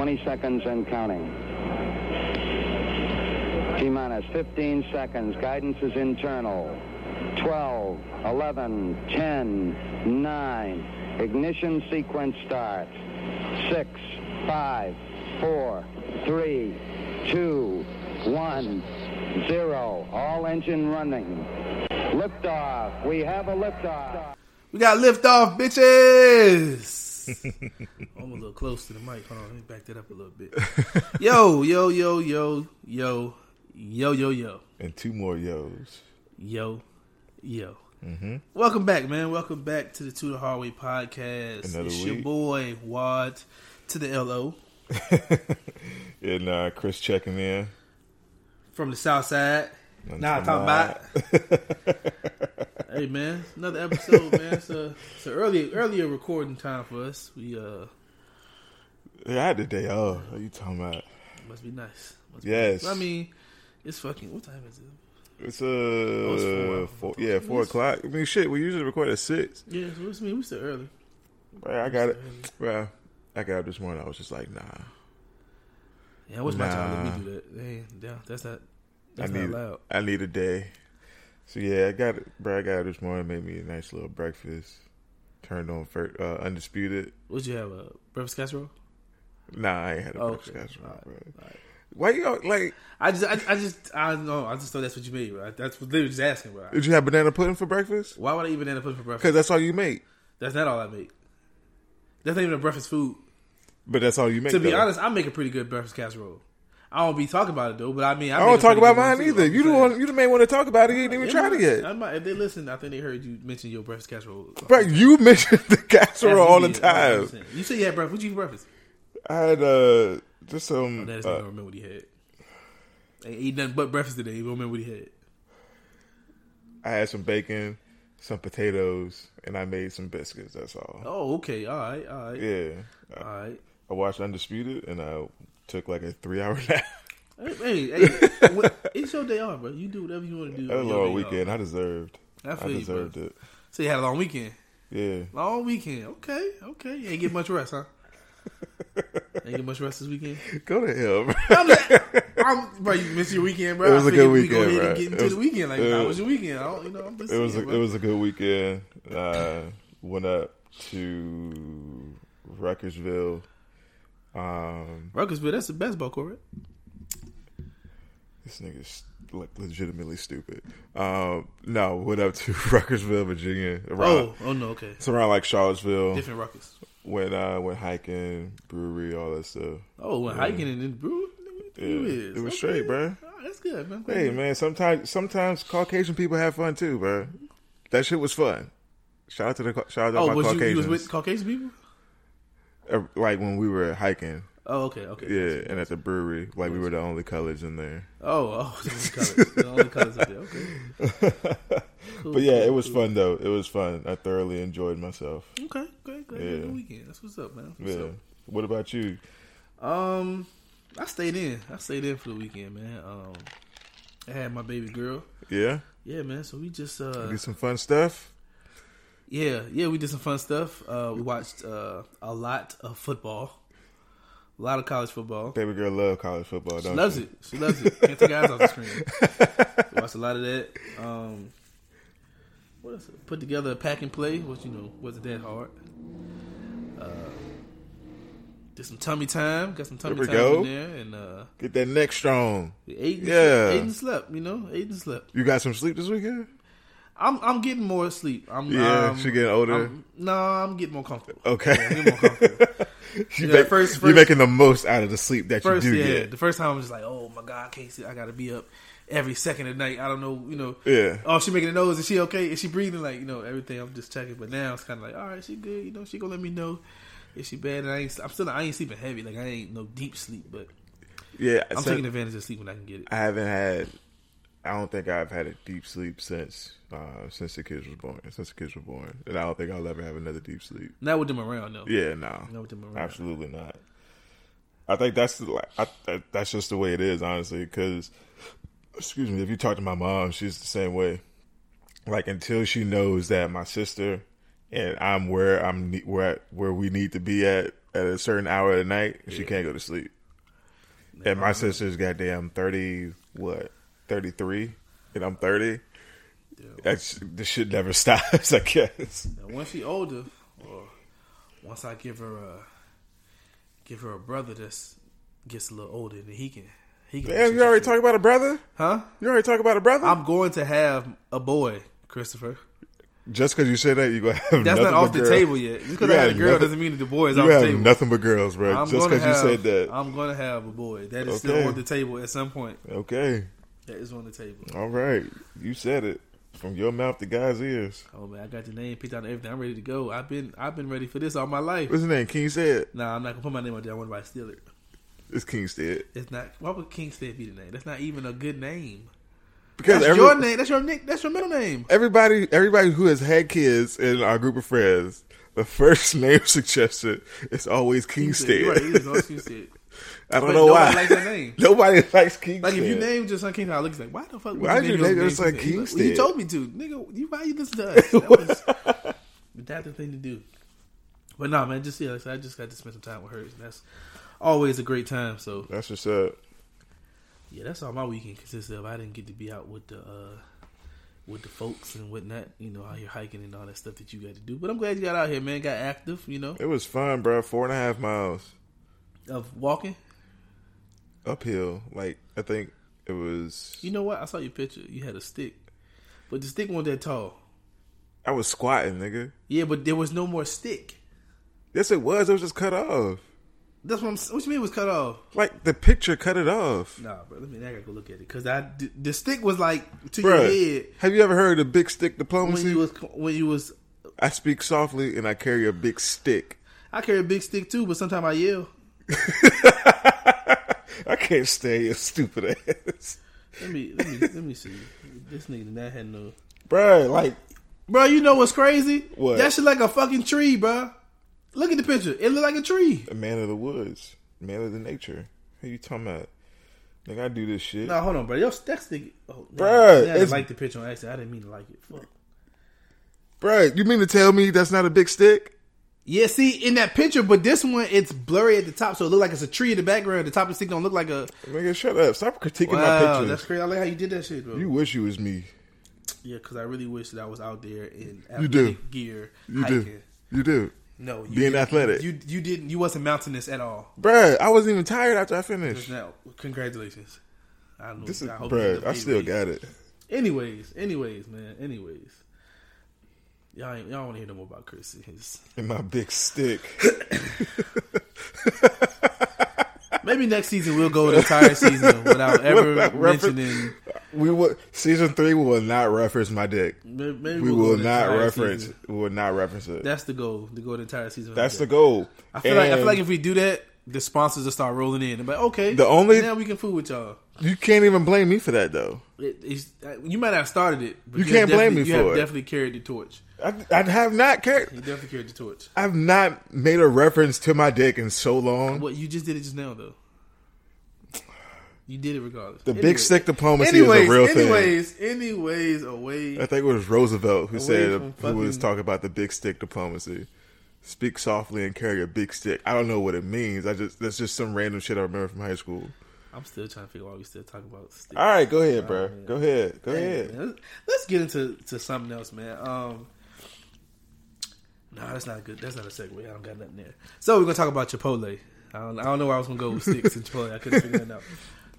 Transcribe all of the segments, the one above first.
20 seconds and counting. T minus 15 seconds. Guidance is internal. 12, 11, 10, 9. Ignition sequence starts. 6, 5, 4, 3, 2, 1, 0. All engine running. Liftoff. We have a liftoff. We got liftoff, bitches. I'm a little close to the mic. Hold on, let me back that up a little bit. Yo, yo, yo, yo, yo, yo, yo, yo. And two more yo's. Yo, yo. Mm-hmm. Welcome back, man. Welcome back to the Tudor Hallway podcast. Another it's week. your boy Wad to the LO. and uh, Chris checking in from the South Side. Nah, talking about. hey, man, another episode, man. It's a, it's a early, earlier recording time for us. We uh, Yeah, I had the day off. What are you talking about? must be nice. Must be Yes. nice. I mean, it's fucking. What time is it? It's uh, it's four. four, yeah, four o'clock. I mean, shit, we usually record at six. Yeah, so what's me? We still early. Right, I got it. Well, I got up this morning. I was just like, nah, Yeah, what's my time? Nah. Let me do that. Hey, yeah, that's not. I That's need, not loud. I need a day. So yeah, I got it. Bro, I got up this morning. Made me a nice little breakfast. Turned on for, uh, undisputed. What'd you have? A breakfast casserole? Nah, I ain't had a Oh, breakfast okay. casserole, bro. Why you all- like? I just, I, I just, I don't know. I just thought that's what you made. Right? That's what they were just asking. Bro. Did you have banana pudding for breakfast? Why would I even end up putting for breakfast? Because that's all you make. That's not all I make. That's not even a breakfast food. But that's all you make. To be though. honest, I make a pretty good breakfast casserole. I don't be talking about it though, but I mean, I, I don't talk about mine either. You the one. You the main one to talk about it. You ain't even might- it I yet, might, if they listen, I think they heard you mention your breakfast casserole. bro. You mentioned the casserole all the That's what I'm time. You said you had breakfast. What you eat for breakfast? I had uh just some. That is uh, not remember what he had. Ain't eat nothing but breakfast today. You don't remember what he had. I had some bacon, some potatoes, and I made some biscuits. That's all. Oh, okay. All right. All right. Yeah, All right. I watched Undisputed, and I took like a three-hour nap. Hey, hey, hey it's your day off, bro. You do whatever you want to do. That was a long weekend. off. I deserved. I I you, deserved bro. it. So you had a long weekend. Yeah. Long weekend. Okay. Okay. You ain't get much rest, huh? ain't get much rest this weekend. Go to hell. bro. I'm, like, I'm, bro, you missed your weekend, bro. It was I a good we go weekend, ahead and bro. get It into was- the weekend. Like, it was- your weekend? I don't, you know, I'm just It was saying, a, bro. it was a good weekend. Uh, went up to Ruckersville. Um, Ruckersville. That's the basketball court. Right? this nigga's like legitimately stupid. Um, no, went up to Ruckersville, Virginia. Around, Oh, oh no. Okay. it's around like Charlottesville. Different Ruckers. Went uh, went hiking, brewery, all that stuff. Oh, went hiking and then brew. Yeah, it was Okay. straight, bro. Oh, that's good, man. Hey man, sometimes sometimes Caucasian people have fun too, bro. That shit was fun. Shout out to the shout out to Oh, my was you, you was with Caucasian people? Like when we were hiking, Oh, okay, okay. yeah, and at the brewery, like we were the only colors in there. Oh, oh, the only colors. the only colors up there. Okay. Cool, But yeah, cool, it was cool. fun though. It was fun. I thoroughly enjoyed myself. Okay, okay, good. Yeah. Good weekend. That's what's up, man. What's Yeah. up? What about you? Um, I stayed in. I stayed in for the weekend, man. Um, I had my baby girl. Yeah, Yeah, man. So we just uh, do some fun stuff. Yeah, yeah, we did some fun stuff. Uh, we watched uh a lot of football, a lot of college football. Baby girl love college football. She loves she? it. She loves it. Can't take eyes off the screen. We watched a lot of that. Um, what else? Put together a pack and play, which you know wasn't that hard. Uh, did some tummy time. Got some tummy time go. in there, and uh, Get that neck strong. ate. And Yeah. slept, ate and slept. You know, ate and slept. You got some sleep this weekend? I'm I'm getting more sleep. I'm Yeah, um, she getting older. I'm- no, I'm getting more comfortable. Okay. Yeah, I'm more comfortable. you Yeah, make, first- you're making the most out of the sleep that First, you do yeah, get. the first time I was just like, oh my god, I can't see. I got to be up every second of the night. I don't know, you know. Yeah. Oh, she making a nose. Is she okay? Is she breathing? Like you know, everything. I'm just checking. But now it's kind of like, all right, she good. You know, she gonna let me know if she bad. And I ain't. I'm still. I ain't sleeping heavy. Like I ain't no deep sleep. But Yeah, I'm so- taking advantage of sleep when I can get it. I haven't had. I don't think I've had a deep sleep since uh, since the kids was born. Since the kids were born, and I don't think I'll ever have another deep sleep. Not with them around though. Yeah, no, Not with them around. absolutely not. I think that's like I, that, that's just the way it is, honestly. Because, excuse me, if you talk to my mom, she's the same way. Like until she knows that my sister and I'm where I'm where where we need to be at at a certain hour of the night, she can't go to sleep. And my sister's goddamn thirty what thirty three, and I'm thirty. That's this shit never stops. I guess. Once she older, or once I give her a give her a brother that's gets a little older, then he can he can. Damn, you already talked about a brother. Huh? You already talked about a brother. I'm going to have a boy, Christopher. Just because you said that, you gonna have That's not off the girls. table yet. Just because You I had a girl nothing- doesn't mean that the boy is off the table. nothing but girls, bro. I'm Just because you said that. I'm going to have a boy. That is Okay. still on the table at some point. Okay, That is on the table. all right. You said it from your mouth to God's ears. Oh man, I got your name picked out and everything. I'm ready to go. I've been I've been ready for this all my life. What's his name? King said. Nah, I'm not gonna put my name out there. I want to steal it. It's King said It's not. Why would Kingstead be the name? That's not even a good name. because That's every, your name. That's your nick. That's your middle name. everybody, everybody who has had kids in our group of friends, the first name suggested is always Kingstead. You're right. All Kingstead. I don't But know nobody why. likes that name. Nobody likes Kingstead. Like if you name just son King, I look like, why the fuck? Why'd you name your your son Kingstead? Well, You told me to, nigga. You why you listen to us? That was that's the thing to do. But nah, man, just yeah, like I said, I just got to spend some time with her, and that's always a great time. So That's what's up. yeah, that's all my weekend consisted of. I didn't get to be out with the uh with the folks and whatnot, you know, out here hiking and all that stuff that you got to do. But I'm glad you got out here, man. Got active, you know, It was fun, bro. Four and a half miles of walking. uphill. Like I think it was. You know what? I saw your picture. You had a stick, but the stick wasn't that tall. I was squatting, nigga. Yeah, but there was no more stick. Yes, it was. It was just cut off. That's what I'm. What you mean it was cut off? Like the picture cut it off. Nah, bro. Let me. I gotta go look at it because I the, stick was like to Bruh, your head have you ever heard of big stick when diplomacy? you was when you was. I speak softly and I carry a big stick. I carry a big stick too, but sometimes I yell. I can't stay your stupid ass. Let me let me let me see. This nigga did not have no. Bruh, like, Bro, you know what's crazy? What? That shit like a fucking tree, bro. Look at the picture. It look like a tree. a man of the woods, man of the nature. Who you talking about? Nigga, I do this shit. No, hold on, bro. Yo, that stick. Oh, nah, I didn't it's- like the picture on accident. I didn't mean to like it. Fuck. Bruh, you mean to tell me that's not a big stick? Yeah, see, in that picture, but this one, it's blurry at the top, so it look like it's a tree in the background. The top of the stick don't look like a. Nigga, shut up. Stop critiquing my Wow, pictures. that's crazy. I like how you did that shit, bro. You wish you was me. yeah, because I really wish that I was out there in You do. athletic gear You hiking. do. You do. No, you Being athletic. You you didn't. You wasn't mountainous at all. Bruh, I wasn't even tired after I finished. Now, congratulations. I know. This is, I bruh, I still got it. Anyways, anyways, man. Anyways, y'all ain't, y'all want to hear no more about Chris. His, In my big stick. maybe next season we'll go the entire season without ever Without mentioning. We will season three we will not reference my dick. Maybe We we'll will not reference season. we will not reference it. That's the goal. To go the entire season. That's the goal. I feel like I feel like if we do that, the sponsors will start rolling in. But okay, The only- now we can fool with y'all. you can't even blame me for that though. It, it's, uh, you might have started it, but You can't blame me you for have it. Definitely carried the torch. I, I have not cared. You definitely carried the torch. I've not made a reference to my dick in so long. What you just did it just now though. You did it regardless. The Anyway. big stick diplomacy anyways, is a real thing. anyways, anyways, away. I think it was Roosevelt who said who was talking about the big stick diplomacy. Speak softly and carry a big stick. I don't know what it means. I just that's just some random shit I remember from high school. I'm still trying to figure out why we still talk about sticks. All right, go ahead, bro. man. Go ahead. Go Hey, ahead. man, let's, let's get into to something else, man. Um, no, that's not good. That's not a segue. I don't got nothing there. So we're gonna talk about Chipotle. I don't, I don't know where I was gonna go with sticks and Chipotle. I couldn't figure that out.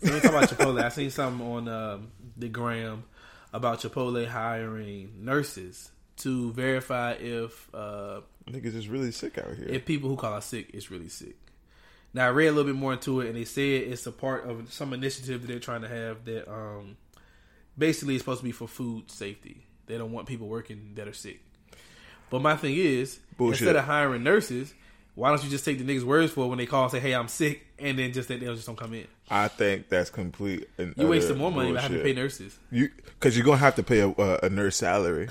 So we're gonna talk about Chipotle. I seen something on um, the gram about Chipotle hiring nurses to verify if uh, Niggas is really sick out here. if people who call us sick is really sick. Now I read a little bit more into it, and they said it's a part of some initiative that they're trying to have that um, basically is supposed to be for food safety. They don't want people working that are sick. But my thing is, Bullshit. instead of hiring nurses, why don't you just take the niggas' words for it when they call and say, "Hey, I'm sick," and then just that they just don't come in? I think that's complete. And You wasting more money by having to pay nurses. You because you're gonna have to pay a, a, a nurse salary.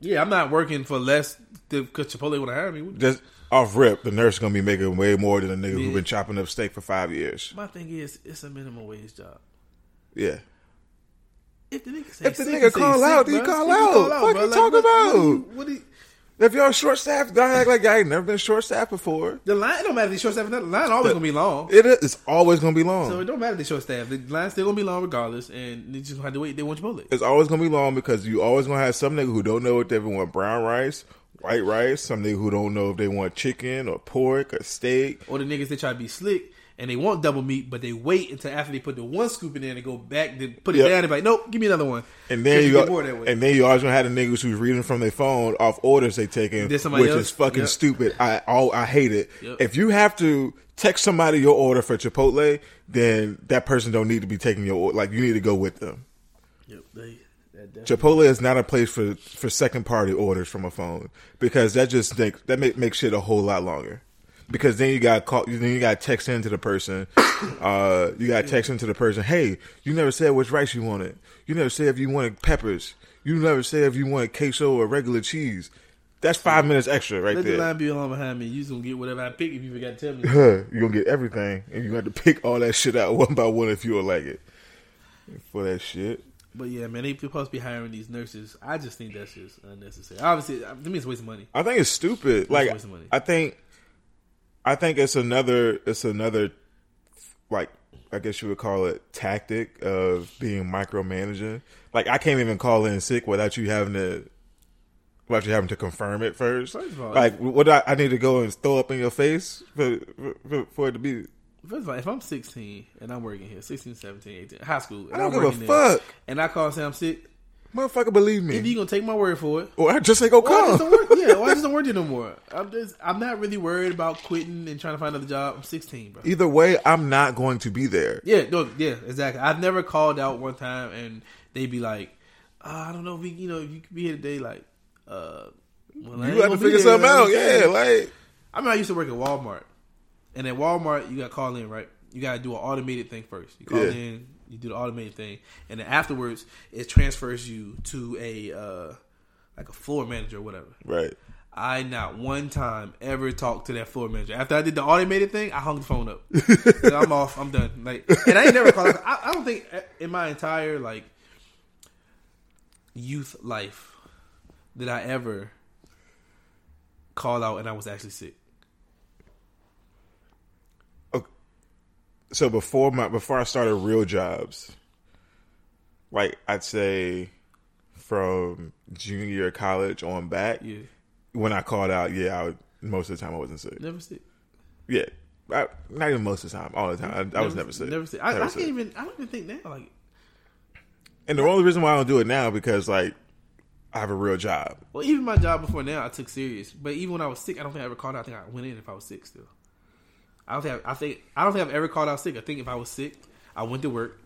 Yeah, I'm not working for less because Chipotle want to hire me. Just off rip, the nurse gonna be making way more than a nigga who Yeah. been chopping up steak for five years. My thing is, it's a minimum wage job. Yeah. If the nigga say If the nigga say call sick, out, he bruh. call out. Fuck you bruh. talking what, about? What, do you- what, do you- If y'all short staffed, don't act like y'all ain't never been short staffed before. The line it don't matter if they short staff. or not. The line always gonna be long. It is. It's always gonna be long. So it don't matter if they short staff. The line's still gonna be long regardless, and they just have to wait. They want Chipotle. it's always gonna be long because you always gonna have some nigga who don't know if they want brown rice, white rice. Some nigga who don't know if they want chicken or pork or steak. Or the niggas that try to be slick and they want double meat, but they wait until after they put the one scoop in there and go back to put it Yep. down and be like, nope, give me another one. And then you get got, that way. and then you always gonna have the niggas who's reading from their phone off orders they taking, Did which else? is fucking Yep. stupid. I oh I hate it. Yep. If you have to text somebody your order for Chipotle, then that person don't need to be taking your order. Like you need to go with them. Yep, they, Chipotle is not a place for for second party orders from a phone because that just make that make makes shit a whole lot longer. Because then you got call, then you got text into the person, uh, you got text into the person. Hey, you never said which rice you wanted. You never said if you wanted peppers. You never said if you wanted queso or regular cheese. That's five minutes extra right Let the there. line be long behind me. You just gonna get whatever I pick if you forgot to tell me. Huh, you gonna get everything, and you have to pick all that shit out one by one if you would like it. For that shit. But yeah, man, they supposed to be hiring these nurses. I just think that's just unnecessary. Obviously, to me, it's a waste of money. I think it's stupid. Like waste of money. I think, I think it's another, it's another, like I guess you would call it tactic of being micromanaging. Like I can't even call in sick without you having to, without you having to confirm it first. First of all, like what I, I need to go and throw up in your face for for, for it to be. First of all, if I'm 16 and I'm working here, 16, 17, 18, high school, and I don't give a working there, fuck. and I call and say I'm sick, Motherfucker, believe me. you gonna take my word for it, Or I just ain't gonna or I just come. don't work. Yeah, or I just don't work here no more. I'm just, I'm not really worried about quitting and trying to find another job. I'm 16, bro. Either way, I'm not going to be there. Yeah, no, yeah, exactly. I've never called out one time and they'd be like, uh, I don't know if we, you know, if you could be here today, like, uh, well, You have to figure something you out. Yeah, like I mean, I used to work at Walmart, and at Walmart you got to call in, right? You got to do an automated thing first. You call Yeah. in, you do the automated thing, and then afterwards it transfers you to a uh, like a floor manager or whatever. right. I not one time ever talked to that floor manager. After I did the automated thing, I hung the phone up. Like, I'm off. I'm done. Like, and I ain't never called. I, I don't think in my entire like youth life did I ever call out and I was actually sick. So before my before I started real jobs, like I'd say from junior year of college on back, Yeah, when I called out, yeah, I would, most of the time I wasn't sick. never sick. Yeah, I, not even most of the time, all the time. I, I was never sick. Never sick. I, Never I sick. can't even. I don't even think now. Like, And the only reason why I don't do it now because like I have a real job. well, even my job before now, I took serious. But even when I was sick, I don't think I ever called out. I think I went in if I was sick still. I don't think I, I think I don't think I've ever called out sick. I think if I was sick, I went to work,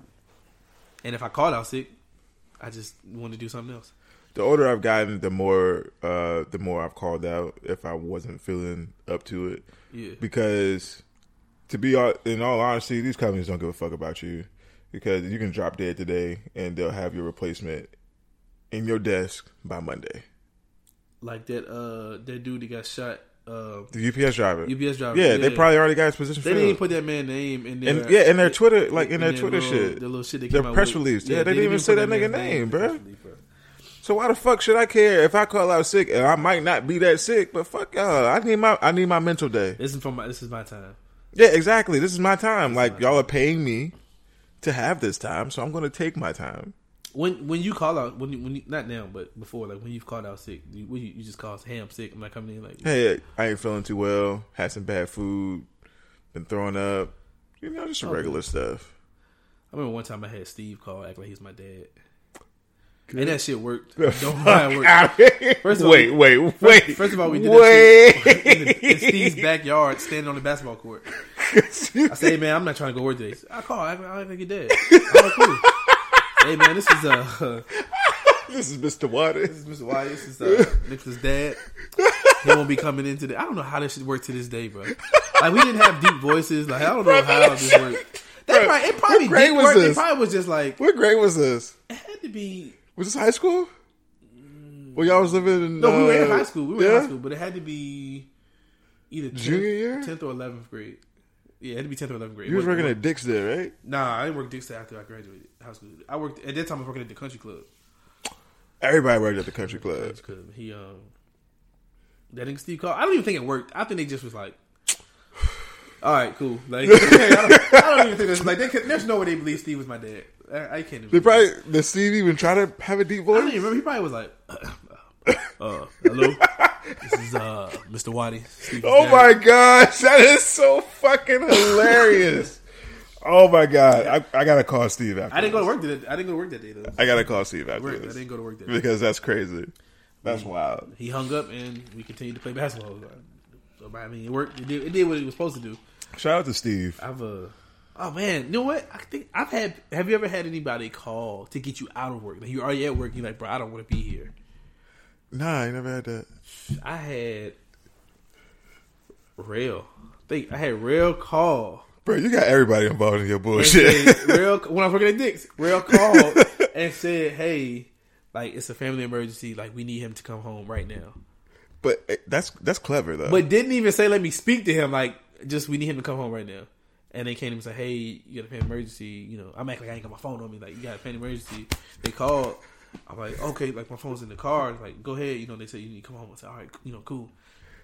and if I called out sick, I just wanted to do something else. The older I've gotten, the more uh, the more I've called out if I wasn't feeling up to it. Yeah. Because to be all, in all honesty, these companies don't give a fuck about you because you can drop dead today and they'll have your replacement in your desk by Monday. Like that uh that dude that got shot. Uh, The UPS driver. UPS driver. Yeah, they probably already got his position they didn't even put that man's name in there. And yeah, in their Twitter, like in their Twitter little, shit, the little shit they their out press with. release. Yeah, they didn't even say put that nigga name, in the bruh. press release, bruh. So why the fuck should I care if I call out sick and I might not be that sick? But fuck y'all, I need my I need my mental day. This is from my. This is my time. Yeah, exactly. This is my time. Like y'all are paying me to have this time, so I'm going to take my time. When when you call out when you, when you, not now but before like when you've called out sick you, what you, you just call hey I'm sick I'm not coming in like Hey, I ain't feeling too well. Had some bad food. Been throwing up. You know, just some Okay. regular stuff. I remember one time I had Steve call act like he's my dad and that shit worked don't mind work First of all, wait, wait, wait. first of all we did wait. that shit in, the, in Steve's backyard standing on the basketball court I say hey, man I'm not trying to go work today I call I act like your dad oh cool hey man this is uh this is Mr. Waters. This is Mr. White. This is uh, Nicholas' dad. He won't be coming into the. I don't know how this should work to this day, bro. Like we didn't have deep voices. Like I don't know how this worked. That Bro, probably, it probably grade did was work. It probably was just like What grade was this? it had to be. Was this high school? Well, y'all was living in. No, we were in uh, high school. We were yeah? in high school, but it had to be either 10th, Junior year? tenth or eleventh grade. Yeah, it had to be tenth or eleventh grade. You was working at Dick's there, right? Nah, I didn't work Dixie after I graduated high school. I worked at that time. I was working at the country club. Everybody worked at the country club. Country club. He um. that nigga Steve called. I don't even think it worked. I think they just was like, all right, cool. Like, I, don't, I don't even think this like they could, there's no way they believe Steve was my dad. I, I can't even. They probably did Steve even try to have a deep I don't voice? even remember. He probably was like, uh, hello, this is uh, Mr. Waddy. Steve's Oh dad. my gosh, that is so fucking hilarious. Oh my god, I, I gotta call Steve after. I didn't go to work that. I didn't go to work that day though. I gotta call Steve after Work. I didn't go to work that day. because that's crazy. That's wild. He hung up and we continued to play basketball. So, I mean, it worked. It did, it did what it was supposed to do. Shout out to Steve. I've uh oh man, you know what? I think I've had. Have you ever had anybody call to get you out of work? Like you're already at work, you're like, bro, I don't want to be here. Nah, I never had that. I had rail. I think I had rail call. Bro, you got everybody involved in your bullshit. said- rail when I was working at Dick's, real called and said, "Hey, like it's a family emergency. Like we need him to come home right now." but eh, that's that's clever though. But didn't even say let me speak to him. Like just we need him to come home right now. And they came and said, "Hey, you got a family emergency." You know, I'm acting like I ain't got my phone on me. Like you got a family emergency. They called. I'm like, okay, like my phone's in the car. Like, go ahead. You know, they say you need to come home. I said, all right, you know, cool.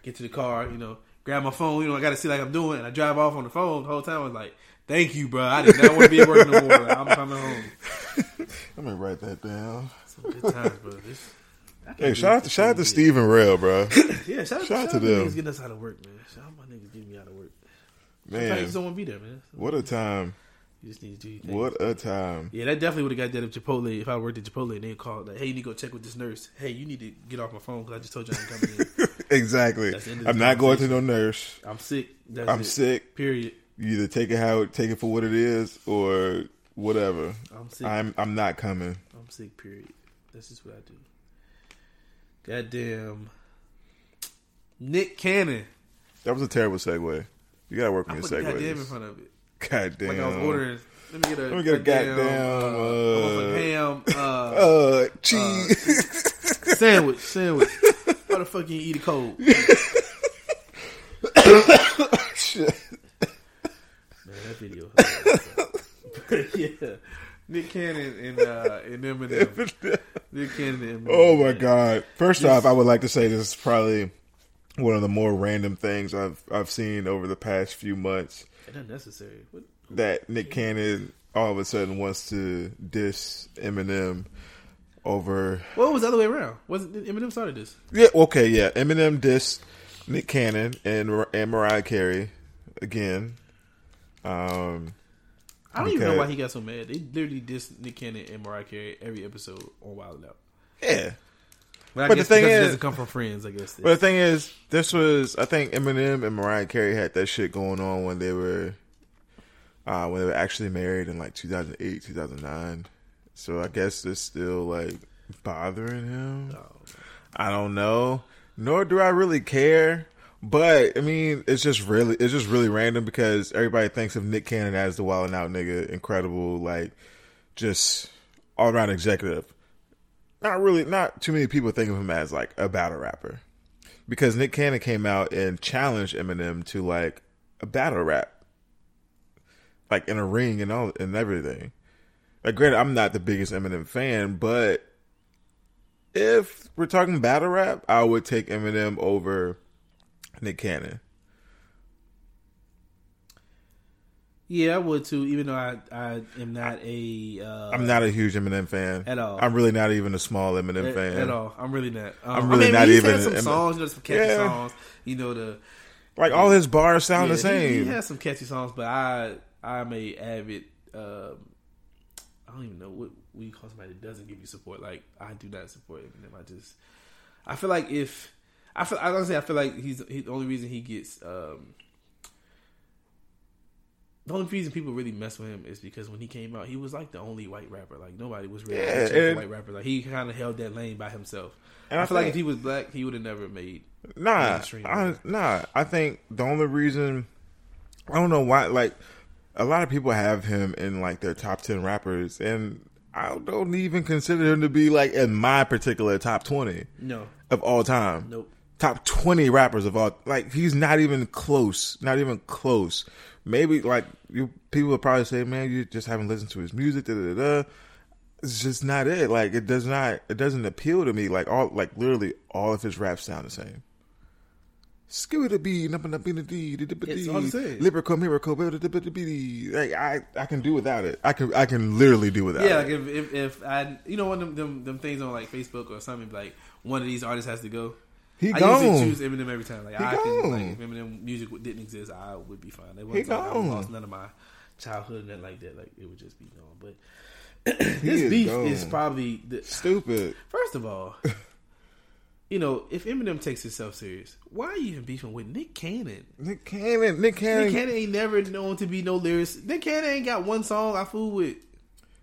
Get to the car. You know, grab my phone. You know, I got to see like I'm doing. And I drive off on the phone the whole time. I was like, thank you, bro. I did not want to be at work no more. Like, I'm coming home. Let me write that down. Some good times, bro. This, Hey, shout out to shout out to Steve and Rail, bro. Yeah, shout, Shout out out to to them. Niggas getting us out of work, man. Shout out my niggas getting me out of work. Sometimes you Man, just don't want to be there, man. what a time! You just need to do. What a time! Yeah, that definitely would have got that if Chipotle. If I worked at Chipotle and they called like, "Hey, you need to go check with this nurse." Hey, you need to get off my phone because I just told you I'm coming in. exactly. That's the end of the I'm not going to no nurse. I'm sick. That's I'm it. sick. Period. You either take it how take it for what it is or whatever. I'm sick. I'm I'm not coming. I'm sick. Period. That's just what I do. Goddamn. Nick Cannon. That was a terrible segue. You gotta work on I your the goddamn in front of it. Goddamn. Like I was ordering. Let me get a. Let me get a goddamn, uh, uh, ham uh, Uh, cheese. sandwich. Sandwich. Why the fuck you eat it cold? Shit. Man, that video. yeah, Nick Cannon and uh, and Eminem. Nick Cannon and Eminem. Oh my god! First off, I would like to say this is probably one of the more random things I've I've seen over the past few months. It's unnecessary. What? That Nick Cannon all of a sudden wants to diss Eminem over. What was the other way around? Was Eminem started this? Yeah, okay, yeah. Eminem dissed Nick Cannon and and Mariah Carey again. Um, I don't even know why he got so mad. They literally dissed Nick Cannon and Mariah Carey every episode on Wild Out. yeah. But I But the thing is, it is- doesn't come from friends. I guess. But the thing is, this was I think Eminem and Mariah Carey had that shit going on when they were uh when they were actually married in like 2008, 2009. So I guess it's still like bothering him. I don't know. Nor do I really care. But I mean, it's just really it's just really random because everybody thinks of Nick Cannon as the wild and out nigga, incredible, like just all around executive. Not really not too many people think of him as like a battle rapper. Because Nick Cannon came out and challenged Eminem to like a battle rap. Like in a ring and all and everything. Like granted, I'm not the biggest Eminem fan, but if we're talking battle rap, I would take Eminem over Nick Cannon. yeah, I would too. Even though I, I am not a. Uh, I'm not a huge Eminem fan At all. I'm really not even a small Eminem at, fan at all. I'm really not. Um, I'm really I mean, not he's even Had some an- songs, you know, some catchy Yeah. songs. You know the. Like all his bars sound yeah, the same. He, he has some catchy songs, but I I'm a avid. Um, I don't even know what we call somebody that doesn't give you support. Like I do not support Eminem. I just I feel like if I feel I honestly I feel like he's he, the only reason he gets um the only reason people really mess with him is because when he came out, he was like the only white rapper. Like nobody was really Yeah, a and- white rapper. Like he kind of held that lane by himself. And I, I feel like if he was black, he would have never made. Nah. I, nah. I think the only reason I don't know why, like a lot of people have him in like their top ten rappers, and I don't even consider him to be like in my particular top twenty No, of all time. nope. top 20 rappers of all like he's not even close not even close maybe like you people would probably say man you just haven't listened to his music da, da, da, da. it's just not it like it does not it doesn't appeal to me like all like literally all of his raps sound the same Scooter B, number number D, It's all the same. lyrical miracle, like I, I can do without it. I can, I can literally do without Yeah, like if, if if I you know one of them, them them things on like Facebook or something like one of these artists has to go. He I gone. usually choose Eminem every time. Like He I can, like gone. if Eminem music didn't exist, I would be fine. It He wasn't like I lost none of my childhood and nothing like that. Like it would just be gone. But this is beef gone. is probably the, Stupid. first of all. You know, if Eminem takes himself serious, why are you even beefing with Nick Cannon? Nick Cannon, Nick Cannon, Nick Cannon ain't never known to be no lyricist. Nick Cannon ain't got one song I fool with.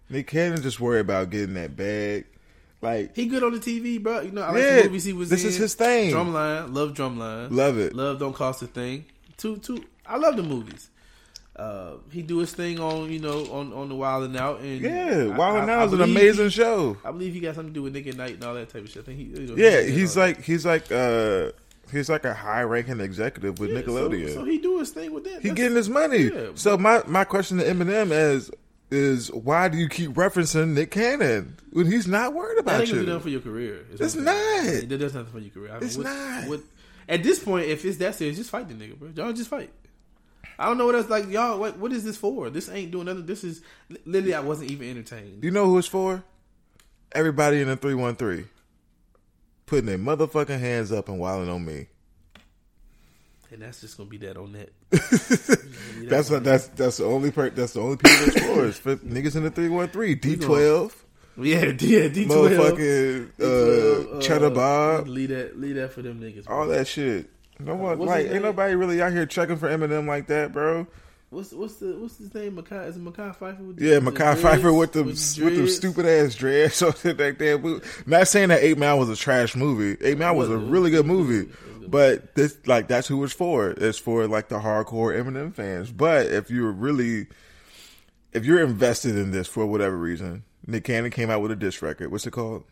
Nick Cannon just worry about getting that bag. Like, He good on the TV, bro. You know, I like Yeah, the movies he was this in. is his thing. Drumline, love Drumline. love it. Love don't cost a thing. Two, two. I love the movies. Uh, he do his thing on you know on on the Wild and Out and Yeah, Wild and I Out is an amazing he- show. I believe he got something to do with Nick at Nite and all that type of shit. I think he, you know, Yeah, he's all like he's like uh he's like a high ranking executive with. Yeah, Nickelodeon. So, so he do his thing with that. he That's- getting his money. Yeah. So my my question to Eminem is is why do you keep referencing Nick Cannon when he's not worried about be you? done for your career. It's what I'm saying. not. It does nothing for your career. I It's what- not. what- at this point, if it's that serious, just fight the nigga, bro. Y'all just fight. I don't know what else. Like y'all, what what is this for? This ain't doing nothing. This is literally. I wasn't even entertained. Do you know who it's for? Everybody in the three one three. Putting their motherfucking hands up and wilding on me. And that's just gonna be that on that. That's what that's that's the only part. that's the only people it's for. Is for niggas in the three one three. D twelve. Yeah, yeah, D twelve, Motherfucking uh, Cheddar Bob. Leave that, leave that for them niggas. Bro. all that shit. No uh, one What's like ain't nobody really out here checking for Eminem like that, bro. What's what's the what's his name? Mekhi is it Mekhi Phifer? With Yeah, the Mekhi dreads? Phifer with the with dreads? stupid ass dreads or shit like that. Not saying that Eight Mile was a trash movie. Eight Mile was a wasn't. really good movie, but this like that's who it's for. It's for like the hardcore Eminem fans. But if you're really if you're invested in this for whatever reason, Nick Cannon came out with a diss record. What's it called?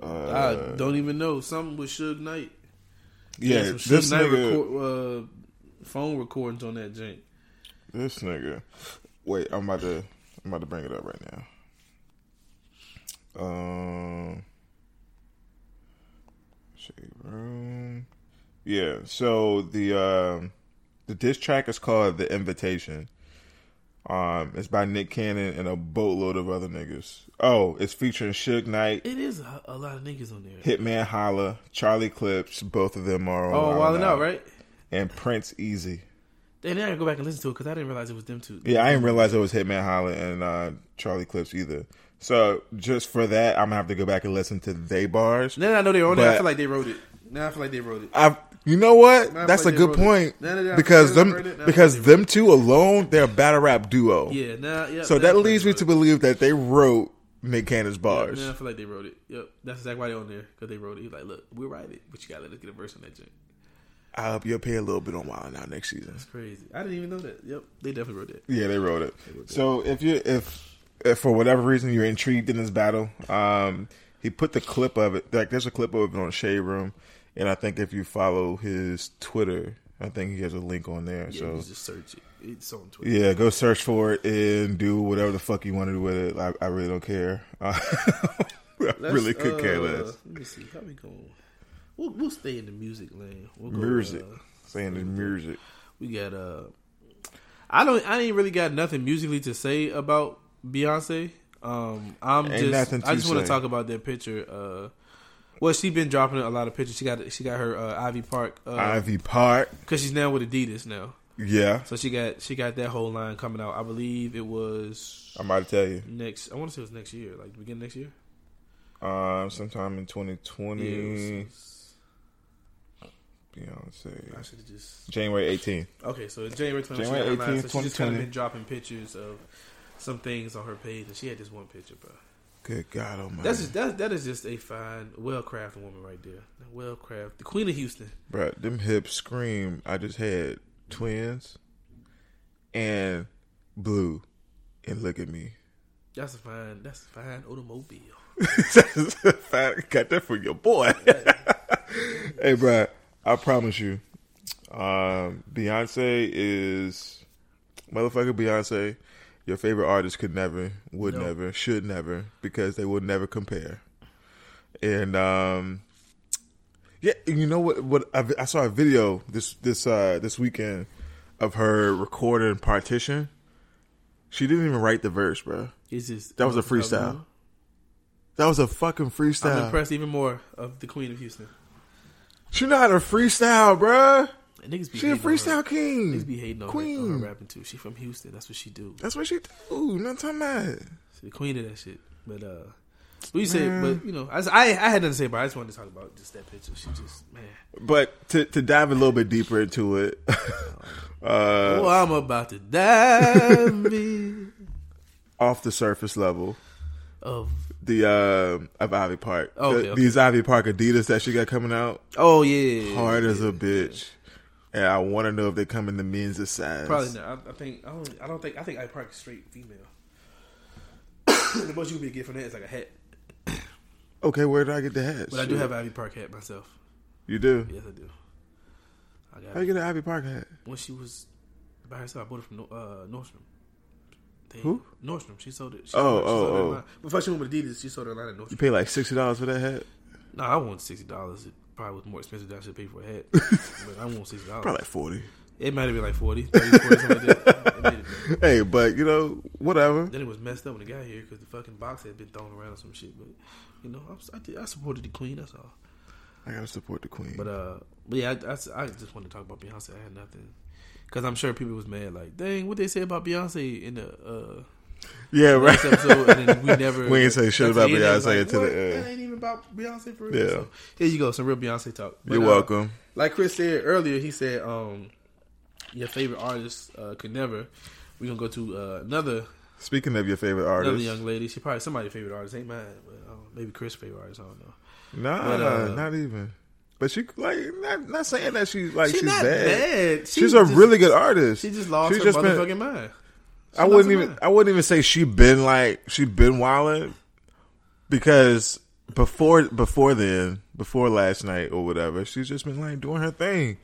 I don't even know. Something with Suge Knight. Yeah, this nigga. record, uh, phone recordings on that jank. This nigga. Wait, I'm about to I'm about to bring it up right now. Um Shade Room. Yeah, so the um the diss track is called The Invitation. Um it's by Nick Cannon and a boatload of other niggas. Oh, it's featuring Suge Knight, It is a, a lot of niggas on there. Hitman Holla, Charlie Clips, both of them are on oh, Wild and Out, right? And Prince EA. Then I gotta go back and listen to it because I didn't realize it was them two. Yeah, I didn't realize it was Hitman Holla and uh, Charlie Clips either. So just for that, I'm gonna have to go back and listen to they bars. That I know they're on there, I feel like they wrote it. Now I feel like they wrote it. I, you know what? Now That's feel a good they wrote it. point Now that I- because now that I them heard it, now I because like them two alone, they're a battle rap duo. Yeah, now yeah. So that leads me like they to believe that they wrote Nick Cannon's bars. Yeah, now I feel like they wrote it. Yep, that's exactly why they're on there because they wrote it. He's like, look, we'll write it, but you gotta let us get a verse on that joint. I hope you'll pay a little bit on Wild Now next season. It's crazy. I didn't even know that. Yep, they definitely wrote that. Yeah, they wrote it. So if you if, if for whatever reason you're intrigued in this battle, um, he put the clip of it. Like there's a clip of it on Shade Room, and I think if you follow his Twitter, I think he has a link on there. Yeah, so just search it. It's on Twitter. yeah, go search for it and do whatever the fuck you want to do with it. I, I really don't care. I really could care uh, less. Let me see. How we going? We'll, we'll stay in the music lane. We'll go, Music, uh, saying the music. we got uh I don't I ain't really got nothing musically to say about Beyonce. Um I'm Ain't just I just want to talk about that picture uh well, she been dropping a lot of pictures. She got she got her uh, Ivy Park uh, Ivy Park, because she's now with Adidas now. yeah, So she got she got that whole line coming out. I believe it was I'm about to tell you. next. I want to say it was next year, like the beginning next year. Um, sometime in 2020, Yeah, Beyonce, I should have just January 18th. Okay, so January 20, January she got 18th, so she just kind of 2020. been dropping pictures of some things on her page, and she had this one picture, bro. Good God Almighty! That's just that that is just a fine, well crafted woman right there. Well crafted, the Queen of Houston. Bruh, them hips scream. I just had twins and blue, and look at me. That's a fine. That's a fine automobile. Got that for your boy. hey, bruh, I promise you, um, Beyonce is motherfucker. Beyonce, your favorite artist could never, would No. never, should never, because they will never compare. And um, Yeah, you know what? What I, I saw a video this this uh this weekend of her recording partition. She didn't even write the verse, bro. It's just That was a freestyle. That was a fucking freestyle. I'm impressed even more of the Queen of Houston. She not a freestyle, bruh. And niggas be She a hating on her. freestyle king. Niggas be hating on her, Queen. on her rapping too. She from Houston. That's what she do. That's what she do. Ooh, not talking about. She the queen of that shit. But uh, what you say? But you know, I, I I had nothing to say about. it. I just wanted to talk about just that picture. She just man. But to to dive a little bit deeper into it, uh, oh, I'm about to die. me off the surface level, of the uh, of Ivy Park, Okay, The- okay. these Ivy Park Adidas that she got coming out, oh yeah, hard as a bitch. And I want to know if they come in the men's size. Probably not. I, I think I don't. I don't think. I think Ivy Park is straight female. the most you can get from that is like a hat. Okay, where did I get the hat? But I do have an Ivy Park hat myself. You do. Yes, I do. I got How you get an Ivy Park hat? when she was by herself. I bought it from uh, Nordstrom. They, Who? Nordstrom. She sold it. She Oh, sold oh, it oh. Before she went with Adidas, she sold it online at Nordstrom. You pay like sixty dollars for that hat. No, I want sixty dollars. Probably was more expensive than I should pay for a hat. but I want sixty dollars. Probably like forty. It might have been like 40, 30, 40, something like that. It made it- Hey, but you know, whatever. Then it was messed up when it got here because the fucking box had been thrown around or some shit. But you know, I, I, did, I supported the queen. That's all. I gotta support the queen. But uh, but yeah, I, I, I just wanted to talk about Beyonce. I had nothing because I'm sure people was mad. Like, dang, what they say about Beyonce in the uh yeah, right. episode, and then we never We ain't say shit about the I was Beyonce like, until the end. That ain't even about Beyonce for real. Yeah. So, here you go, some real Beyonce talk. But, You're uh, welcome. Like Chris said earlier, he said, um, your favorite artist uh, could never. We're gonna go to uh, another Speaking of your favorite artist, another young lady. She probably somebody's favorite artist, ain't mine, but uh, maybe Chris' favorite artist. I don't know. nah, but, uh, not even. But she like not not saying that she's like She's she's not bad. bad. She she's a just- really good artist. She just lost She's her just been- motherfucking mind. She I wouldn't even mind. I wouldn't even say she been like she been wilding because before before then before last night or whatever she's just been like doing her thing.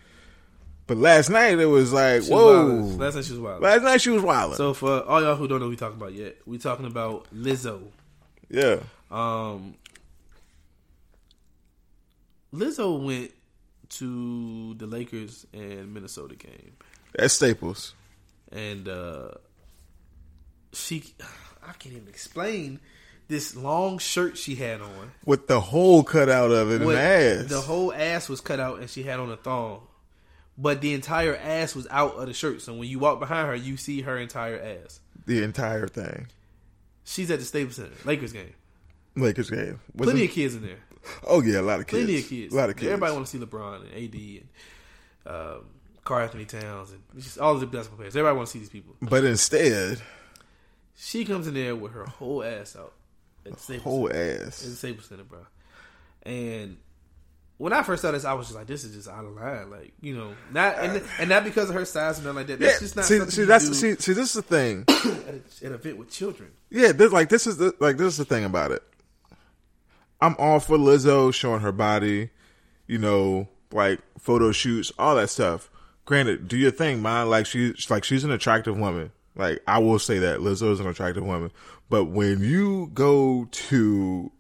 But last night it was like She whoa. wildin'. Last night she was wild. last night she was wilding. So for all y'all who don't know what we talking about yet, we talking about Lizzo. yeah, Um, Lizzo went to the Lakers and Minnesota game, At Staples. and uh, she, I can't even explain this long shirt she had on. With the hole cut out of it and With- the ass. The whole ass was cut out, and she had on a thong. But the entire ass was out of the shirt, so when you walk behind her, you see her entire ass. the entire thing. She's at the Staples Center, Lakers game. Lakers game. Was Plenty it- of kids in there. Oh yeah, a lot of kids. Plenty of kids. A lot of kids. Everybody want to see LeBron and AD and um, Karl-Anthony Towns and just all of the basketball players. Everybody want to see these people. but instead, She comes in there with her whole ass out Staples whole Center. At the ass. Staples Center, bro. And when I first saw this, I was just like, "This is just out of line." Like, you know, not and, and not because of her size and nothing like that. That's Yeah, just not see, see that's do see, see, this is the thing. at, a, an event with children. Yeah, this like this is the like this is the thing about it. I'm all for Lizzo showing her body, you know, like photo shoots, all that stuff. Granted, do your thing, man. Like she's like she's an attractive woman. Like I will say that Lizzo is an attractive woman. But when you go to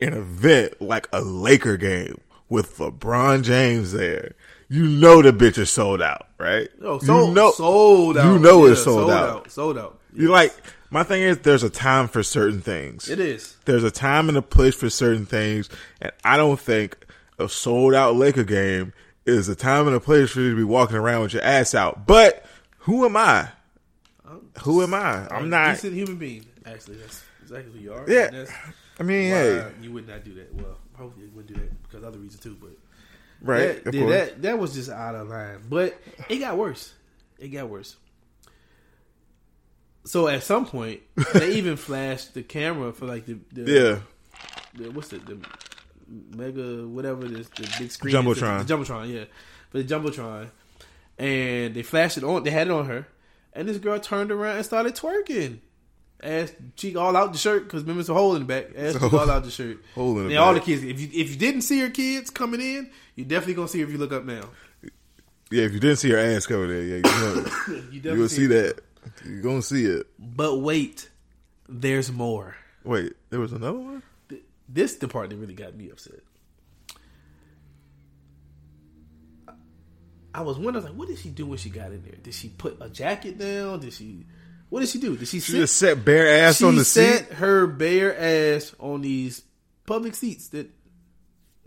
an event like a Laker game with LeBron James there, you know the bitch is sold out, right? Oh, sold, you know, sold out. You know it's Yeah, sold, out. Sold out. You like my thing is there's a time for certain things. It is. There's a time and a place for certain things, and I don't think a sold out Laker game is a time and a place for you to be walking around with your ass out. But who am I? Who am I? I'm not. decent human being. Actually, that's exactly who you are. Yeah. I mean, hey, you would not do that. Well, hopefully you wouldn't do that because other reasons too. But right? that, yeah, that that was just out of line. But it got worse. It got worse. So at some point, they even flashed the camera for like the, the yeah, the, what's it the mega whatever it is the big screen Jumbotron. the, jumbotron yeah for the jumbotron and they flashed it on they had it on her and this girl turned around and started twerking ass cheek all out the shirt because remember it's a hole in the back ass cheek all out the shirt Hole in the and all the kids if you if you didn't see her kids coming in you definitely gonna see her if you look up now yeah. If you didn't see her ass coming there, yeah, you know, you definitely see that. You're gonna see it. but wait there's more Wait, there was another one. Th- this the part that really got me upset. I was wondering, like, what did she do when she got in there? Did she put a jacket down? Did she? What did she do? Did she? She sit, just set bare ass on the set seat. her bare ass on these public seats that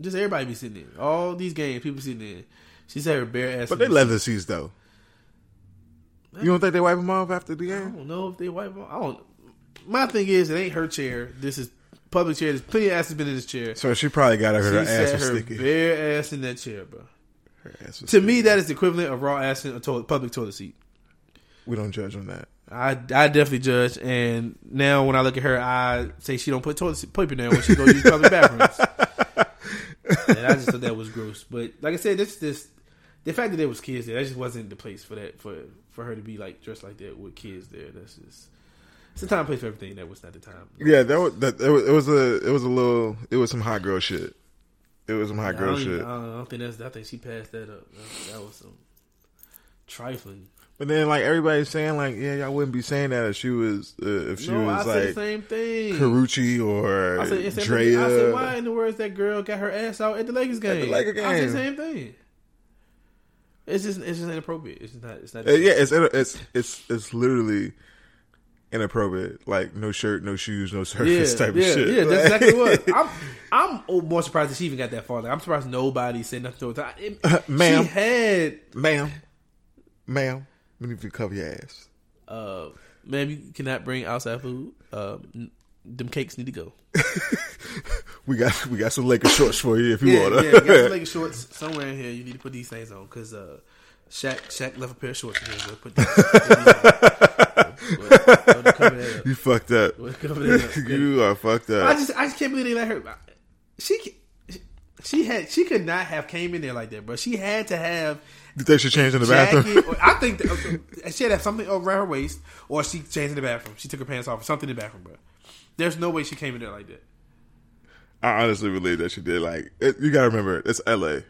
just everybody be sitting in. All these games, people sitting in. She set her bare ass. But they these leather seats though. You don't think they wipe them off after the game? I don't know if they wipe them. I don't. My thing is, it ain't her chair. This is public chair. There's plenty of asses been in this chair. So she probably got her, her ass her sticky. bare ass in that chair, bro. To me, that is the equivalent of raw ass in a toilet, public toilet seat. we don't judge on that. I, I definitely judge, and now when I look at her, I say she don't put toilet seat paper down when she go use public bathrooms. and I just thought that was gross. But like I said, this this the fact that there was kids there, that just wasn't the place for that for for her to be like dressed like that with kids there. That's just it's the time place for everything. That was not the time. Yeah, that was that. It was, it was a it was a little. It was some hot girl shit. It was some hot girl shit. I don't, I don't think that's. I think she passed that up. That, that was some trifling. But then, like everybody's saying, like, yeah, y'all wouldn't be saying that if she was uh, if she no, I was said the like same thing. Carucci or I said, the- Drea. I said, why in the words that girl got her ass out at the Lakers game? At the Lakers I said the game. same thing. It's just, it's just inappropriate. It's not, it's not. Uh, yeah, it's it's it's it's literally inappropriate. Like no shirt, no shoes, no yeah, surface type yeah, of shit. yeah. That's exactly what. I'm, I'm more surprised that she even got that far. Like, I'm surprised nobody said nothing to her. It, Ma'am. she had, ma'am, ma'am, we need to cover your ass. uh, ma'am, you cannot bring outside food. Uh, them cakes need to go. We got we got some Laker shorts for you if you Yeah, wanna. yeah. You got some Lakers shorts somewhere in here. You need to put these things on because uh, Shaq, Shaq left a pair of shorts in here. So put these, put these on. Well, well, cover that up. you fucked up. Well, cover that up. you are fucked up. I up. just, I just can't believe they let her. She, she had, she could not have came in there like that, bro. She had to have You think she changed in the bathroom? jacket. Or, I think that, she had something around her waist, or she changed in the bathroom. She took her pants off, or something in the bathroom, bro. There's no way she came in there like that. I honestly believe that she did. Like it, you gotta remember, it's L.A. I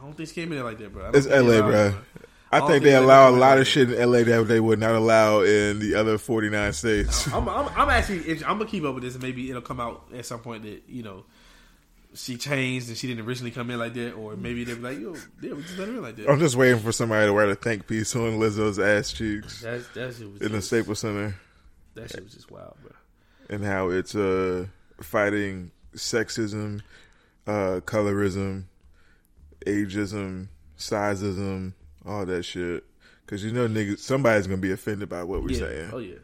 don't think she came in there like that, bro. It's L.A., bro. Her. I think think they they allow a lot of shit in L.A. that they would not allow in the other forty nine states. I'm, I'm, I'm actually, I'm gonna keep up with this, and maybe it'll come out at some point that you know she changed and she didn't originally come in like that, or maybe they'll be like, yo, yeah, we just let her in like that. I'm just waiting for somebody to write a thank piece on Lizzo's ass cheeks That's that shit was in the Staples Center that shit was just wild, bro. and how it's uh fighting sexism, uh colorism, ageism, sizeism, all that shit. Cause you know, niggas, somebody's gonna be offended by what we're yeah. saying, Oh yeah.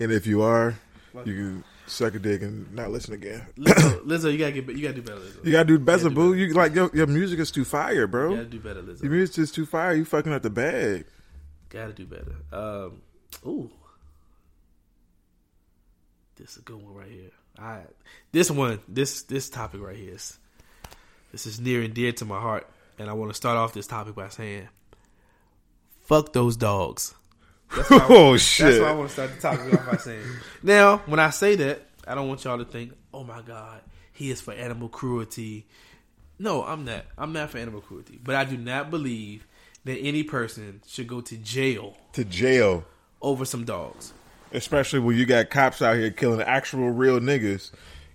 and if you are, you can suck a dick and not listen again. Lizzo, Lizzo, you gotta get, you gotta do better, Lizzo. You gotta do better, Yeah, do boo. better. You like your your music is too fire, bro. You gotta do better, Lizzo. Your music is too fire. You fucking up the bag. Gotta do better. Um, ooh, this is a good one right here. I this one, this this topic right here is this is near and dear to my heart, and I want to start off this topic by saying, "Fuck those dogs." That's what I- Oh That's why what I want to start the topic off by saying. Now, when I say that, I don't want y'all to think, "Oh my God, he is for animal cruelty." No, I'm not. I'm not for animal cruelty, but I do not believe that any person should go to jail to jail, over some dogs. especially when you got cops out here killing actual real niggas,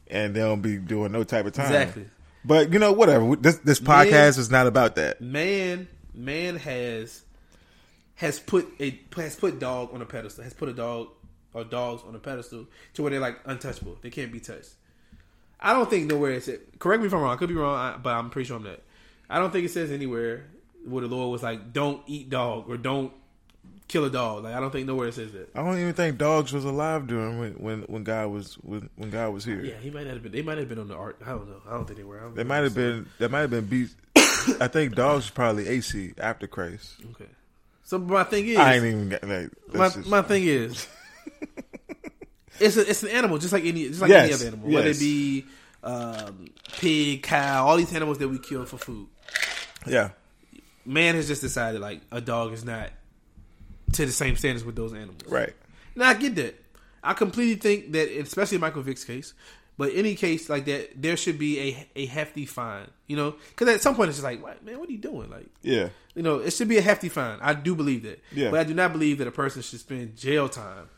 and they don't be doing no type of time. Exactly. But you know, whatever. This this podcast is not about that. Man, man has has put a has put dog on a pedestal. Has put a dog or dogs on a pedestal to where they're like untouchable. They can't be touched. I don't think nowhere it said. Correct me if I'm wrong. I could be wrong, but I'm pretty sure I'm not. I don't think it says anywhere where the Lord was like, "Don't eat dog" or "Don't kill a dog." Like I don't think nowhere it says that. I don't even think dogs was alive during when when, when God was when, when God was here. Yeah, he might not have been. They might have been on the ark. I don't know. I don't think they were. They might have been. They might have been beat. I think dogs was probably AC after Christ. Okay. So my thing is, I ain't even got like. my, just- my thing is, it's a, it's an animal just like any just like any other animal, whether it be um, pig, cow, all these animals that we kill for food. yeah. Man has just decided like a dog is not to the same standards with those animals. Right. Now I get that. I completely think that, especially in Michael Vick's case, but any case like that, there should be a a hefty fine. You know, because at some point it's just like, what, man, what are you doing? Like, Yeah. you know, it should be a hefty fine. I do believe that. Yeah. But I do not believe that a person should spend jail time.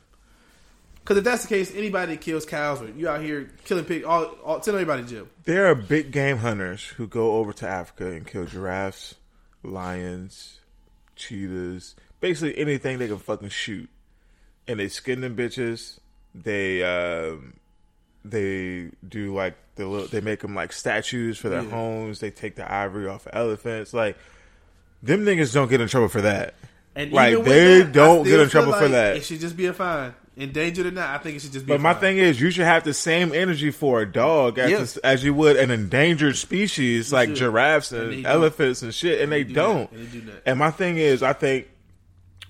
Because if that's the case, anybody that kills cows or you out here killing pigs, all, all send everybody to jail. There are big game hunters who go over to Africa and kill giraffes lions, cheetahs, basically anything they can fucking shoot, and they skin them bitches. They um, they do like the little, they make them like statues for their Yeah. homes. They take the ivory off of elephants. Like them niggas don't get in trouble for that. And Like, they that, don't get in trouble feel for that. It should just be a fine. Endangered or not, I think it should just be. But my fine. thing is, you should have the same energy for a dog as, Yes. as you would an endangered species like should. giraffes and, And they don't. elephants and shit, and they, do don't. And they do. And my thing is, I think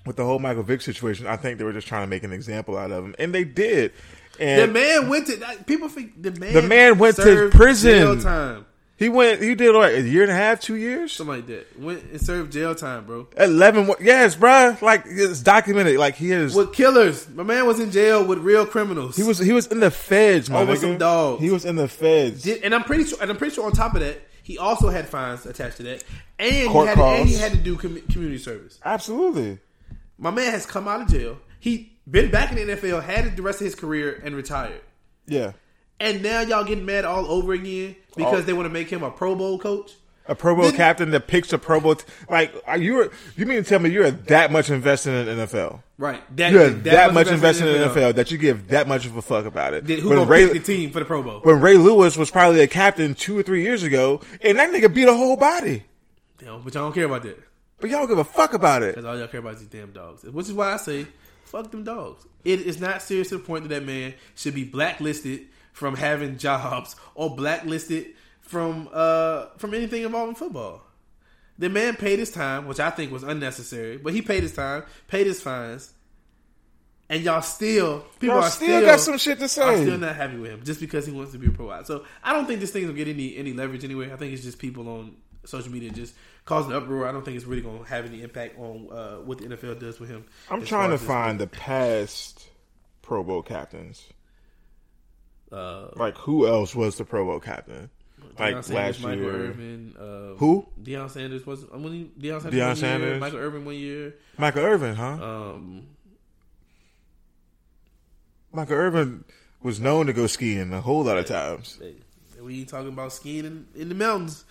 with the whole Michael Vick situation, I think they were just trying to make an example out of him, and they did. The man went to people. Think the man. The man went to prison. Jail time, he went, he did like a year and a half, two years, something like that. Went and served jail time, bro. eleven. Yes, bruh. Like it's documented. Like he is. With killers, my man was in jail with real criminals. He was he was in the feds, my Over nigga. some dogs. He was in the feds. Did, and I'm pretty sure, and I'm pretty sure on top of that, he also had fines attached to that, and he Court had, and he had to do com- community service. Absolutely. My man has come out of jail. He been back in the NFL, had it the rest of his career, and retired. Yeah. And now y'all getting mad all over again because Oh. they want to make him a Pro Bowl coach. A Pro Bowl captain that picks a Pro Bowl. T- like, are you? You mean to tell me you're that much invested in the NFL? Right. That, You're that, much invested in the NFL. NFL that you give that much of a fuck about it. Then Who when gonna Ray, pick the team for the Pro Bowl? when Ray Lewis was probably a captain two or three years ago, and that nigga beat a whole body, Damn, but y'all don't care about that but y'all don't give a fuck about it. because all y'all care about is these damn dogs. Which is why I say, fuck them dogs. It is not serious to the point that that man should be blacklisted from having jobs or blacklisted from uh from anything involving football. The man paid his time, which I think was unnecessary, but he paid his time, paid his fines, and y'all still people Y'all are still got some shit to say. still not happy with him just because he wants to be a pro out. So I don't think this thing will get any any leverage anyway. I think it's just people on social media just causing uproar. I don't think it's really going to have any impact on uh, what the NFL does with him. I'm trying to find the past Pro Bowl captains. uh, Like, who else was the Pro Bowl captain? Like Deion Sanders, last Michael year, Irvin. Uh, Who? Deion Sanders was. I mean, Deion Sanders. Deion one Year, Sanders. Michael Irvin one year. Michael Irvin, huh? Um, Michael Irvin was known to go skiing a whole lot of times. we ain't talking about skiing in, in the mountains.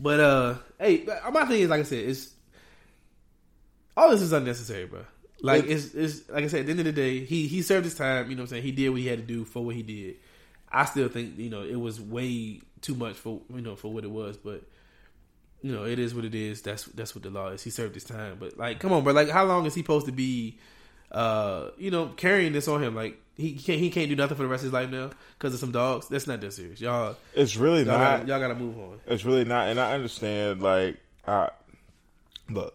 But uh, hey, my thing is like I said, it's all this is unnecessary, bro. Like it's it's like I said, at the end of the day, he he served his time. You know what I'm saying? He did what he had to do for what he did. I still think you know it was way too much for you know for what it was, but you know it is what it is. That's that's what the law is. He served his time, but like, come on, bro. Like, how long is he supposed to be? Uh, you know, carrying this on him. Like he can't he can't do nothing for the rest of his life now because of some dogs. That's not that serious, y'all. It's really Y'all, not. gotta, y'all gotta move on. It's really not, and I understand. Like, I look,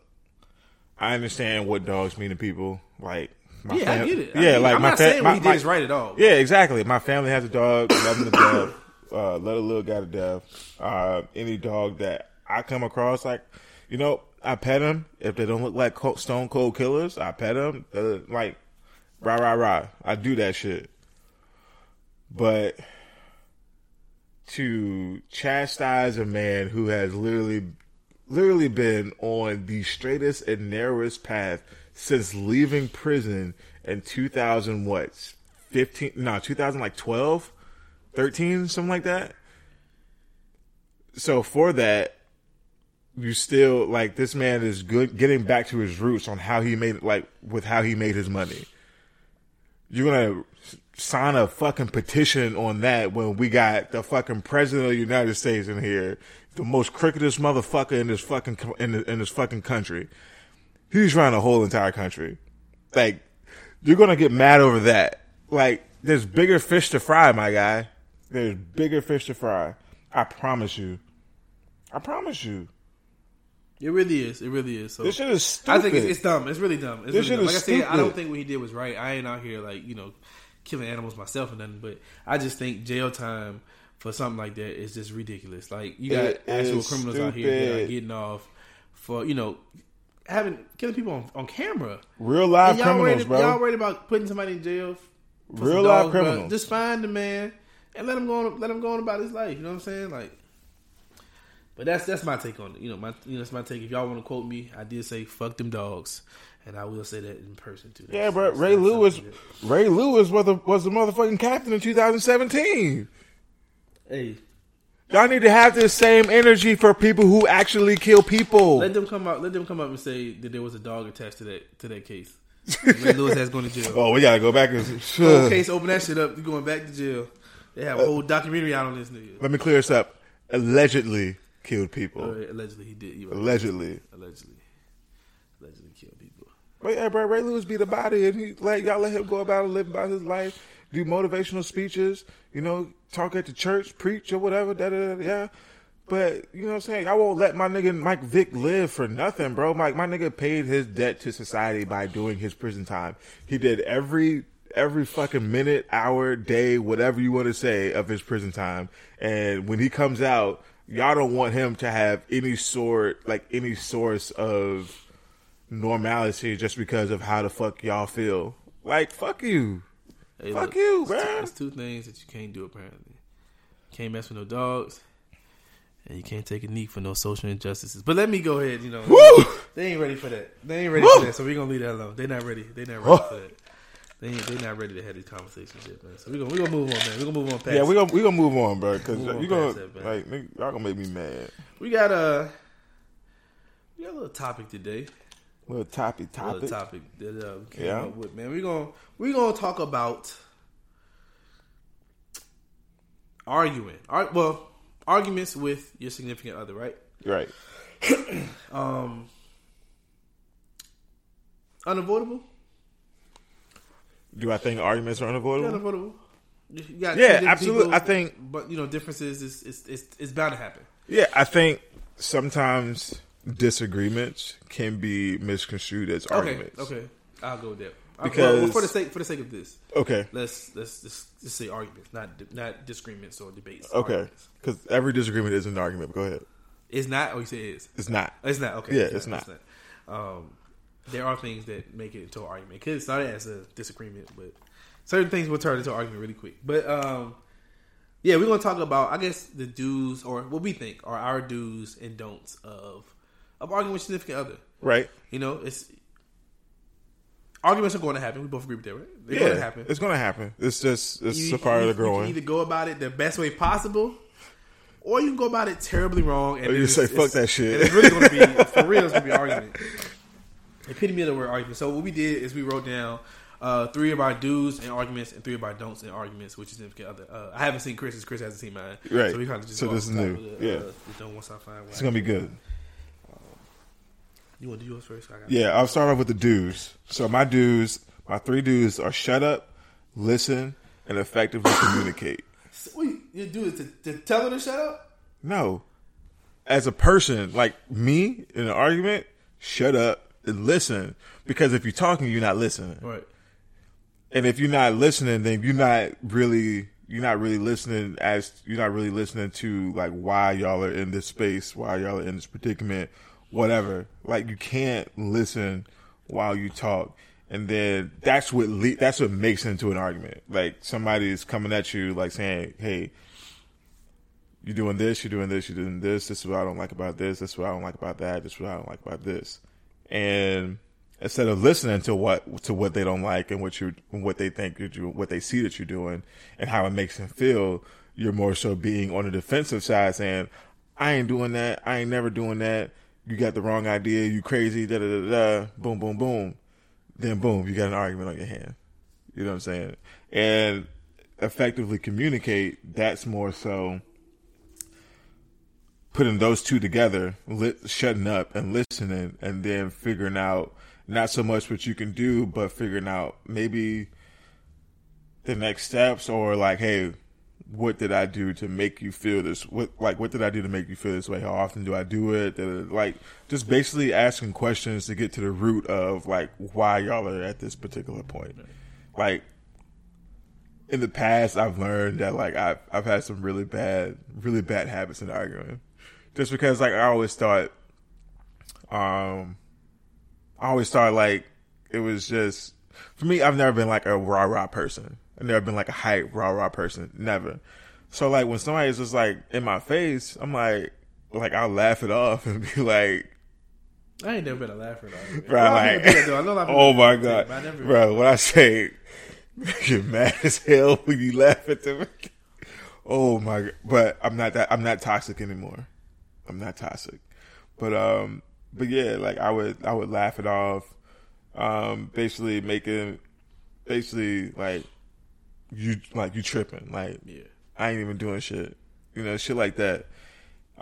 I understand what dogs mean to people. Like, my Yeah, I get it. Yeah, get it. like I'm my not fa- saying my, what he did my- is right at all. Yeah, exactly. My family has a dog, love him to death. Uh, let a little guy to death. Uh, any dog that I come across, like, you know, I pet them. If they don't look like stone cold killers, I pet them. Uh, like, rah rah rah. I do that shit. But to chastise a man who has literally literally been on the straightest and narrowest path since leaving prison in 2000 what 15 no 2000 like 12 13 something like that so for that you still like this man is good getting back to his roots on how he made like with how he made his money you're gonna sign a fucking petition on that when we got the fucking president of the United States in here, the most crookedest motherfucker in this fucking in, in this fucking country. He's running the whole entire country. Like, you're gonna get mad over that. Like, there's bigger fish to fry, my guy. There's bigger fish to fry. I promise you. I promise you. It really is. It really is. So This shit is stupid. I think it's, it's dumb. It's really dumb. It's This really dumb. shit Like I said, I don't think what he did was right. I ain't out here like you know killing animals myself and nothing. But I just think jail time for something like that is just ridiculous. Like you got It actual criminals out here that are getting off for you know having killing people on, on camera. Real live y'all criminals, worried, bro. Y'all worried about putting somebody in jail? Real live dogs, bro. criminals. Just find the man and let him go. On, let him go on about his life. You know what I'm saying? Like. But that's that's my take on it. You know, my you know that's my take. If y'all want to quote me, I did say "fuck them dogs," and I will say that in person too. Yeah, That's- bro. that's- Ray Lewis. Ray Lewis was the was the motherfucking captain in 2017. Hey, Y'all need to have the same energy for people who actually kill people. Let them come out. Let them come up and say that there was a dog attached to that to that case. Ray Lewis has going to jail. Oh, we gotta go back and Whole case, open that shit up. You're going back to jail. They have a uh, whole documentary out on this nigga. Let me clear this up. Allegedly killed people. Uh, allegedly, he did. Right. Allegedly. Allegedly, allegedly killed people. But yeah, bro, Ray Lewis beat a body, and he like y'all let him go about and live about his life, do motivational speeches, you know, talk at the church, preach or whatever. Da da da. Yeah. But you know what I'm saying? I won't let my nigga Mike Vick live for nothing, bro. Mike, my nigga paid his debt to society by doing his prison time. He did every every fucking minute, hour, day, whatever you want to say of his prison time. And when he comes out, y'all don't want him to have any sort like any source of normality just because of how the fuck y'all feel. Like fuck you. Hey, Fuck look, you, man. It's two things that you can't do apparently. Can't mess with no dogs, and you can't take a knee for no social injustices. But let me go ahead. You know, Woo! they ain't ready for that. They ain't ready Woo! for that. So we're gonna leave that alone. They're not ready. They're not ready Woo! for that. They ain't, they not ready to have these conversations yet, man. So we gonna we gonna move on, man. We gonna move on past. Yeah, we gonna we gonna move on, bro. Because you gonna that, like nigga, y'all gonna make me mad. we got a we got a little topic today. Little toppy A little topic. topic that uh, we came Yeah. up with, man. We gonna we gonna talk about arguing. Ar- well, arguments with your significant other, right? Right. Um, unavoidable. Do I think arguments are unavoidable? Unavoidable. Yeah, absolutely. people, I think- but you know, differences is it's, it's it's bound to happen. Yeah, I think sometimes disagreements can be misconstrued as arguments. okay, okay. I'll go with that. Uh, Because- well, for the sake for the sake of this, Okay. let's let's just, just say arguments, not not disagreements or debates. Okay. Because every disagreement is an argument. But go ahead. It's not. Oh, you say it is. It's not. It's not okay. Yeah, it's not. Um, there are things that make it into an argument. Because it started as a disagreement, but certain things will turn into an argument really quick. But um, yeah, we're gonna talk about I guess the do's or what we think are our do's and don'ts of of arguing with significant other. Right. You know, it's arguments are going to happen. We both agree with that, right? They're yeah. going to happen. It's gonna happen. It's just it's You- a part you- of the You growing. can either go about it the best way possible, or you can go about it terribly wrong. And Or you it's- say, "Fuck that shit." And it's really going to be for real. It's going to be an argument. Epitome of the word argument. So what we did is we wrote down uh, three of our do's and arguments, and three of our don'ts and arguments, which is significant other. Uh, I haven't seen Chris's. Chris hasn't seen mine. Right. So we kind of just So this is new. the, Yeah. Uh, don't once I find. It's gonna be good. You want to do yours first? Yeah, I'll start off with the do's. So my do's, my three do's are shut up, listen, and effectively communicate. So, wait, you do it to, to tell her to shut up? No. As a person, like me in an argument, shut up listen. Because if you're talking, you're not listening. Right. And if you're not listening, then you're not really you're not really listening as you're not really listening to like why y'all are in this space, why y'all are in this predicament, whatever. Like you can't listen while you talk. And then that's what le- that's what makes into an argument. Like somebody is coming at you like saying, "Hey, you're doing this, you're doing this, you're doing this. This is what I don't like about this. This is what I don't like about that. This is what I don't like about this." And instead of listening to what to what they don't like and what you what they think that you what they see that you're doing and how it makes them feel, you're more so being on the defensive side, saying, "I ain't doing that. I ain't never doing that. You got the wrong idea. You crazy." Da da da da. Boom, boom, boom. Then boom, you got an argument on your hand. You know what I'm saying? And effectively communicate. That's more so putting those two together, shutting up and listening, and then figuring out not so much what you can do, but figuring out maybe the next steps or like, hey, what did I do to make you feel this? What like what did I do to make you feel this way? How often do I do it? Like just basically asking questions to get to the root of like why y'all are at this particular point. Like in the past, I've learned that like I've I've had some really bad, really bad habits in arguing, just because like I always thought, um, I always thought like it was just for me. I've never been like a rah rah person. I've never been like a hype rah rah person. Never. So like when somebody's just like in my face, I'm like like I'll laugh it off and be like, I ain't never been a laugher though. bro, like, oh my god, I bro. When I say you're mad as hell when you laugh at them, Oh my! g- But I'm not that. I'm not toxic anymore. I'm not toxic. But um, but yeah, like I would, I would laugh it off. Um, basically making, basically like you, like you tripping. Like Yeah. I ain't even doing shit. You know, shit like that.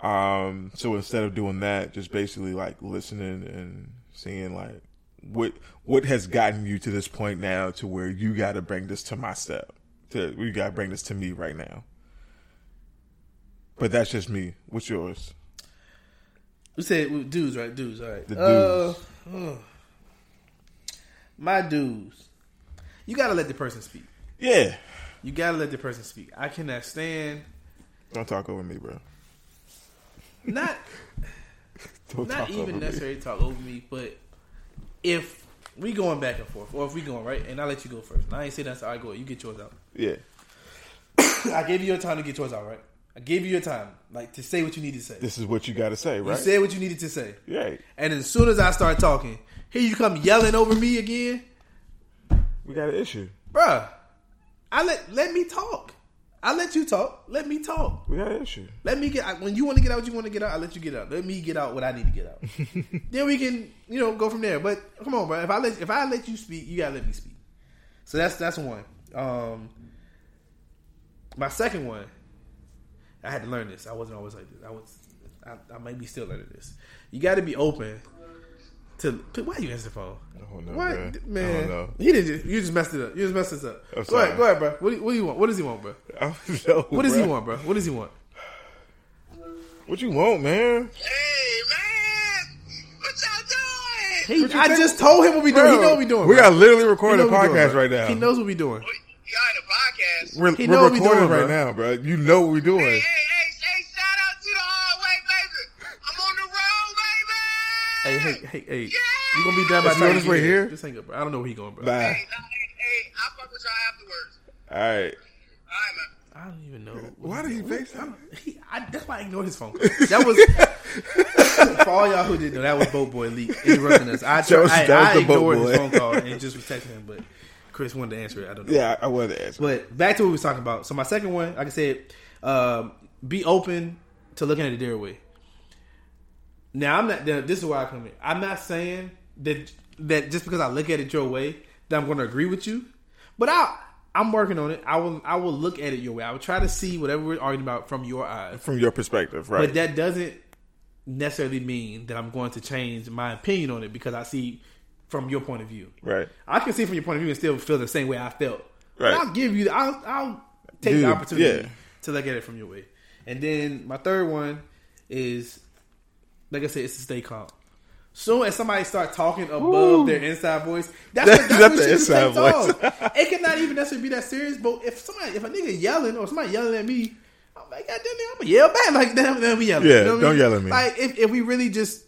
Um, so instead of doing that, just basically like listening and seeing like what what has gotten you to this point now to where you got to bring this to my step. To you got to bring this to me right now. But that's just me. What's yours? We said dudes, right? Dudes, all right. The Uh, oh. my dudes. You gotta let the person speak. Yeah. You gotta let the person speak. I cannot stand Don't talk over me, bro. not Don't not talk over even necessarily talk over me, but if we going back and forth, or if we going right, and I let you go first. And I ain't say that's all right. Go, you get yours out. Yeah. I gave you your time to get yours out, right? I gave you your time, like to say what you need to say. This is what you got to say, You right? said what you needed to say, yeah. and as soon as I start talking, here you come yelling over me again, We got an issue. bruh. I let let me talk. I let you talk. Let me talk. We got an issue. Let me get when you want to get out, what you want to get out. I let you get out. Let me get out what I need to get out. then we can, you know, go from there. But come on, bro. If I let if I let you speak, you gotta let me speak. So that's that's one. Um, my second one, I had to learn this. I wasn't always like this. I was, I, I might be still learning this. You got to be open to. Why you answer the phone? I don't know, What man. I don't know. He didn't. Just, you just messed it up. You just messed this up. I'm go ahead, go ahead, bro. What do, what do you want? What does he want, bro? I don't know, What does he want, bro? What does he want? What you want, man? Hey man, what y'all doing? He, I just told him what we doing. he know what we doing. We bro. are literally He recording a what we doing, podcast right now. He knows what we doing. Y'all in a podcast. We're, He we're know what we recording doing, right bro. now, bro. You know what we're doing. Hey, hey, hey, shout out to the hallway, baby. I'm on the road, baby. Hey, hey, hey, hey. Yeah. You gonna be done by Is the time yours you get right here? Just hang up, bro. I don't know where he going, bro. Bye. Hey, nah, hey, hey, I'll fuck with y'all afterwards. All right. All right, man. I don't even know. Why did he face that? He, I, that's why I ignored his phone. Call. That was for all y'all who didn't know. That was Boat Boy Leak interrupting us. I, That was- I, that was I the Boat ignored Boy. his phone call and just was texting him, but Chris wanted to answer it. I don't know. Yeah, I was answer. But back to what we was talking about. So my second one, like I said, um, be open to looking at it their way. Now I'm not. This is where I come in. I'm not saying that that just because I look at it your way that I'm going to agree with you, but I I'm working on it. I will I will look at it your way. I will try to see whatever we're arguing about from your eyes. From your perspective, right? But that doesn't necessarily mean that I'm going to change my opinion on it because I see from your point of view. right. I can see from your point of view and still feel the same way I felt. But Right. I'll give you. I'll, I'll take Dude, the opportunity yeah. to look at it from your way. And then my third one is, like I said, it's to stay calm. Soon as somebody start talking above their inside voice, that's what, that's That's the inside voice. it cannot even necessarily be that serious. But if somebody, if a nigga yelling or somebody yelling at me, I'm like, God damn it, I'm gonna yell back like damn, damn, we yelling. Yeah, You know don't mean? yell at me. Like if, if we really just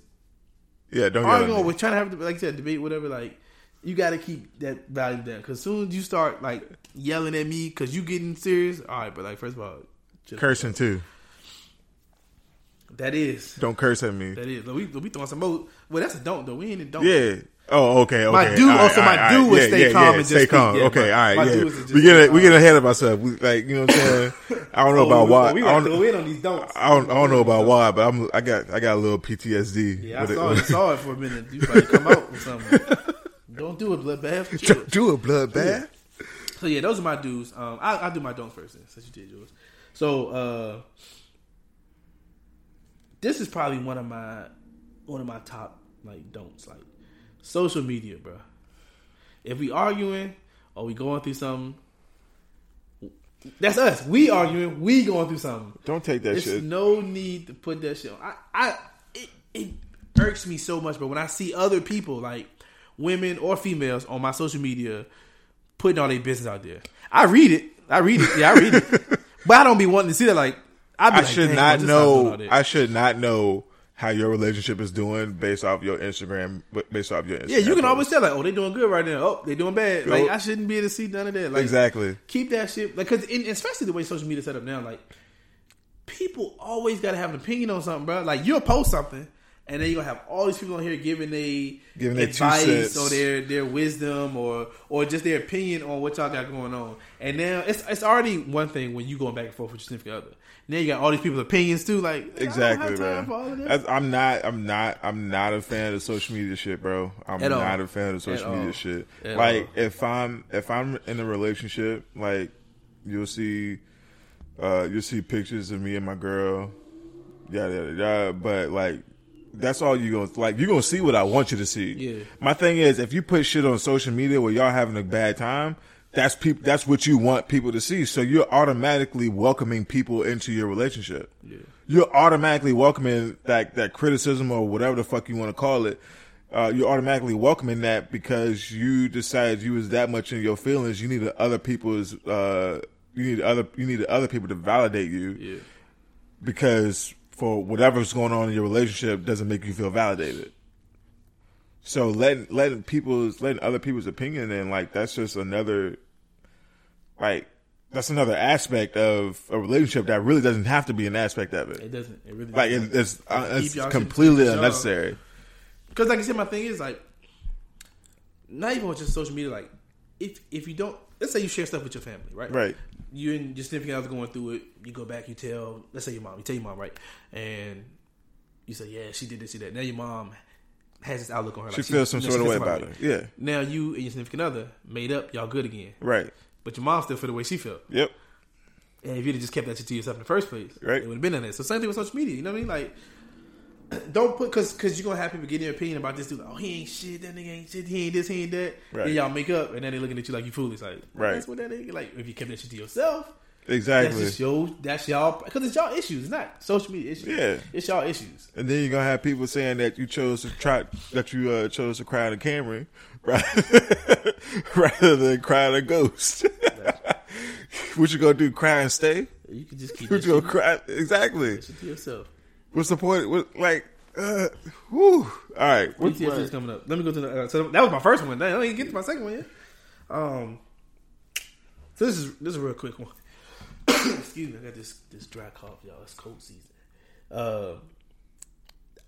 Yeah, don't arguing, we're trying to have, like I said, debate, whatever. Like, you got to keep that value down. Because soon as you start like yelling at me because you getting serious, all right. But like, first of all, just, Cursing too. that is Don't curse at me. that is. Look, we we throwing some more. Well, that's a don't though. We ain't a don't. Yeah. Oh, okay, okay. My do- All oh, so my dude do was yeah, stay yeah, calm yeah, and just stay speak. calm. Yeah, okay, my- all right, yeah. do was just We get we getting ahead of ourselves. We, like you know what I'm saying. I don't know Oh, about we, why. We I don't, go in on these don'ts. I don't, I don't know about why, but I'm I got I got a little PTSD. Yeah, I it. saw it. Saw it for a minute. You probably come out with something. Don't do a bloodbath. sure. Don't do a bloodbath. So yeah, those are my dudes. Um, I, I'll do my don'ts first, then, since you did yours. So uh, this is probably one of my one of my top like don'ts, like social media, bro. If we arguing or we going through something, that's us. We arguing, we going through something. Don't take that There's shit. no need to put that shit on. I, I it, it irks me so much, but when I see other people, like women or females, on my social media putting all their business out there, I read it. I read it. Yeah, I read it. but I don't be wanting to see that. Like I, I like, should not bro, just stop doing know. I should not know how your relationship is doing based off your Instagram. Based off your Instagram yeah, you can post. always tell like, oh, they're doing good right now. Oh, they're doing bad. Like I shouldn't be able to see none of that. Like exactly. keep that shit like because especially the way social media set up now like people always got to have an opinion on something bro like you'll post something And then you're gonna have all these people on here giving they Giving advice or their their wisdom or or just their opinion on what y'all got going on. And now it's it's already one thing when you going back and forth with your significant other. Now you got all these people's opinions too. Like Exactly, I don't have time man. for all of this. I'm not. I'm not. I'm not a fan of social media shit, bro. I'm At all. not a fan of social At media all. shit. At like all. if I'm if I'm in a relationship, like you'll see, uh, you'll see pictures of me and my girl, yada yada yada. But like. That's all you gonna like. You're gonna see what I want you to see. Yeah. My thing is, if you put shit on social media where y'all having a bad time, that's people. That's what you want people to see. So you're automatically welcoming people into your relationship. Yeah. You're automatically welcoming that that criticism or whatever the fuck you want to call it. Uh, you're automatically welcoming that because you decided you was that much in your feelings. You needed other people's. Uh, you need other. You needed other people to validate you yeah. because for whatever's going on in your relationship doesn't make you feel validated. So letting letting people's letting other people's opinion in like that's just another like that's another aspect of a relationship that really doesn't have to be an aspect of it. It doesn't. It really Like doesn't. it, it's uh, it's completely unnecessary. Because like I said, my thing is like, not even with just social media. Like, if if you don't, let's say you share stuff with your family, right? Right. You and your significant other going through it. You go back. You tell, let's say your mom. You tell your mom, right? And you say, yeah, she did this, she did that. Now your mom has this outlook on her. She like feels some you know, sort of way about it. Yeah. Now you and your significant other made up. Y'all good again. Right. But your mom still feel the way she felt. Yep. And if you'd have just kept that shit to yourself in the first place, Right. it would have been on that. So same thing with social media. You know what I mean? Like, don't put because because you're gonna have people getting their opinion about this dude. Oh, he ain't shit. That nigga ain't shit. He ain't this. He ain't that. Right. Then y'all make up, and then they looking at you like you foolish. Like, Right. That's what that nigga. Like, if you kept that shit to yourself, Exactly. that's your that's y'all because it's y'all issues. It's not social media issues. Yeah. it's y'all issues. And then you're gonna have people saying that you chose to try that you uh, chose to cry in a Camry rather, rather than cry in a ghost. what you gonna do? Cry and stay? You can just keep What you gonna cry? Exactly. to yourself. What's the point? What, like, uh, whew. All right. What's BTS is coming up. Let me go to the. Uh, so that was my first one. Damn, I didn't even get to my second one yet. Um, so this is this is a real quick one. Excuse me, I got this this dry cough, y'all. It's cold season. Uh,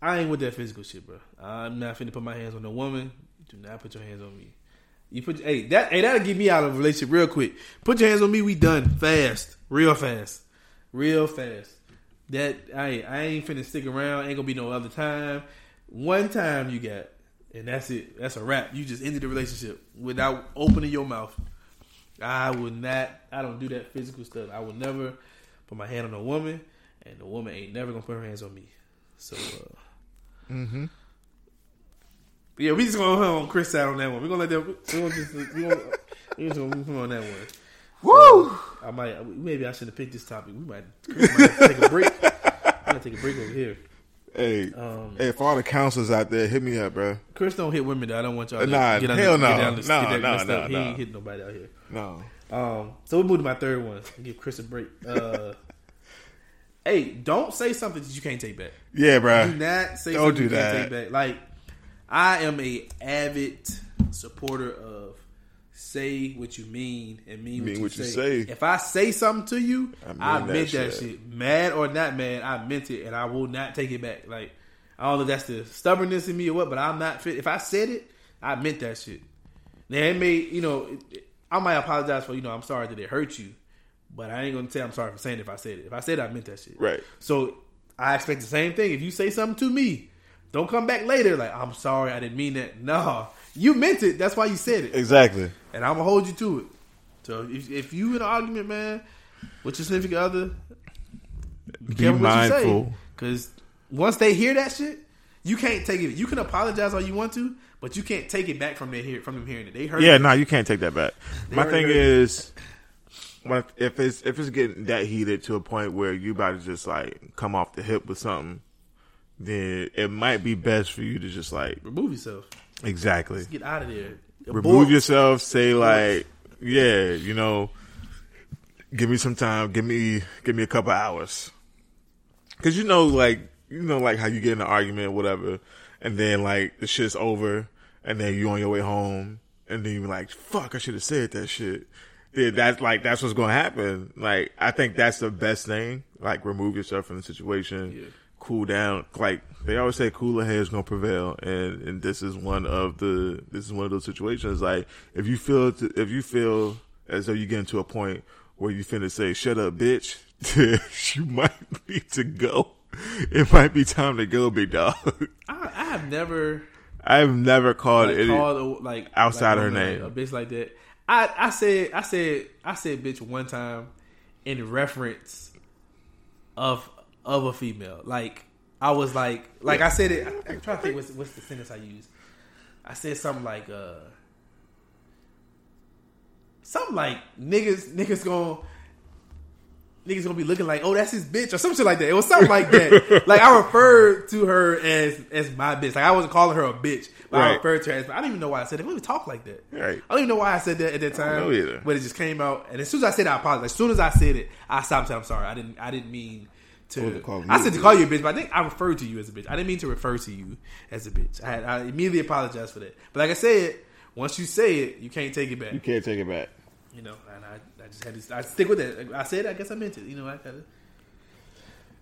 I ain't with that physical shit, bro. I'm not finna put my hands on no woman. Do not put your hands on me. You put hey that hey that'll get me out of a relationship real quick. Put your hands on me, we done fast, real fast, real fast. That I ain't, I ain't finna stick around. Ain't gonna be no other time. One time you got, and that's it. That's a wrap. You just ended the relationship without opening your mouth. I would not. I don't do that physical stuff. I would never put my hand on a woman, and the woman ain't never gonna put her hands on me. So, uh, Mm-hmm. yeah, we just gonna hold on Chris side on that one. We're gonna let them. We gonna just we gonna, we just gonna move on that one. Woo! I might maybe I should have picked this topic. We might, Chris might take a break. I'm gonna take a break over here. Hey, Um, hey, for all the counselors out there, hit me up, bro. Chris don't hit women though. I don't want y'all to Nah, get hell no. get this- No, get no, messed no. He ain't hitting nobody out here. No. Um, so we move to my third one. Give Chris a break. Uh, hey, don't say something that you can't take back. Yeah, bro. Do not say Don't something do you can't that. take back. Like I am a avid supporter of say what you mean and mean, Mean what, you, what you say. say. If I say something to you, I mean I, that meant that shit. shit. Mad or not mad, I meant it, and I will not take it back. Like I don't know if that's the stubbornness in me or what, but I'm not fit. If I said it, I meant that shit. Now it may, you know, I might apologize for, you know, I'm sorry that it hurt you, but I ain't gonna say I'm sorry for saying it if I said it. If I said it, I meant that shit. Right. So I expect the same thing. If you say something to me, don't come back later like I'm sorry, I didn't mean that. No, you meant it. That's why you said it, Exactly. And I'm gonna hold you to it. So if, if you in an argument, man, with your significant other, Be careful what you say, mindful. because once they hear that shit, you can't take it. You can apologize all you want to, but you can't take it back from their hear from them hearing it. They heard. Yeah, no, you can't take that back. My thing is. when, if it's if it's getting that heated to a point where you about to just like come off the hip with something, then it might be best for you to just like remove yourself. exactly Get out of there. Remove yourself. Say like, yeah, you know, give me some time. Give me give me a couple hours, because you know, like you know, like how you get in an argument, or whatever, and then like the shit's over, and then you on your way home, and then you're like, fuck, I should have said that shit. Yeah, that's like that's what's gonna happen. Like I think that's the best thing. Like remove yourself from the situation, Yeah. Cool down. Like they always say, cooler heads gonna prevail, and and this is one of the this is one of those situations. Like if you feel to, if you feel as though you get into a point where you finna say "shut up, bitch," you might need to go. It might be time to go, big dog. I, I have never I've never called like, any. called a, like outside like, her name. a bitch like that. I I said I said I said bitch one time in reference of of a female. Like I was like like I said it. I, I'm trying to think what's what's the sentence I used. I said something like uh something like niggas niggas gonna niggas gonna be looking like, oh, that's his bitch or some shit like that. It was something like that. like I referred to her as as my bitch. Like I wasn't calling her a bitch, but I referred to her as. I don't even know why I said it. We talk like that. Right. I don't even know why I said that at that time. either. But it just came out, and as soon as I said, it, I apologize. As soon as I said it, I stopped. saying I'm sorry. I didn't. I didn't mean to. calling I said to call you a bitch, but I think I referred to you as a bitch. I didn't mean to refer to you as a bitch. I, had, I immediately apologized for that. But like I said, once you say it, you can't take it back you can't take it back. you know, and I, I just had to I stick with that. I said, it, I guess I meant it. You know, I gotta,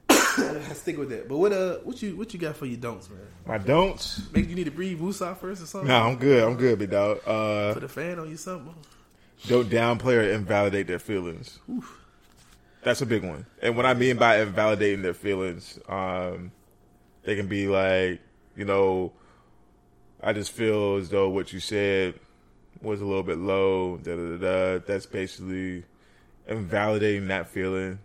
I stick with that. But what uh, what you what you got for your don'ts, man? My don'ts. Maybe you need to breathe Woosah first or something. No, I'm good. I'm good, big dog. Uh, put a fan on you something. don't downplay or invalidate their feelings. That's a big one. And what I mean by invalidating their feelings, um, they can be like, you know, I just feel as though what you said was a little bit low. Da da da. da. That's basically invalidating that feeling.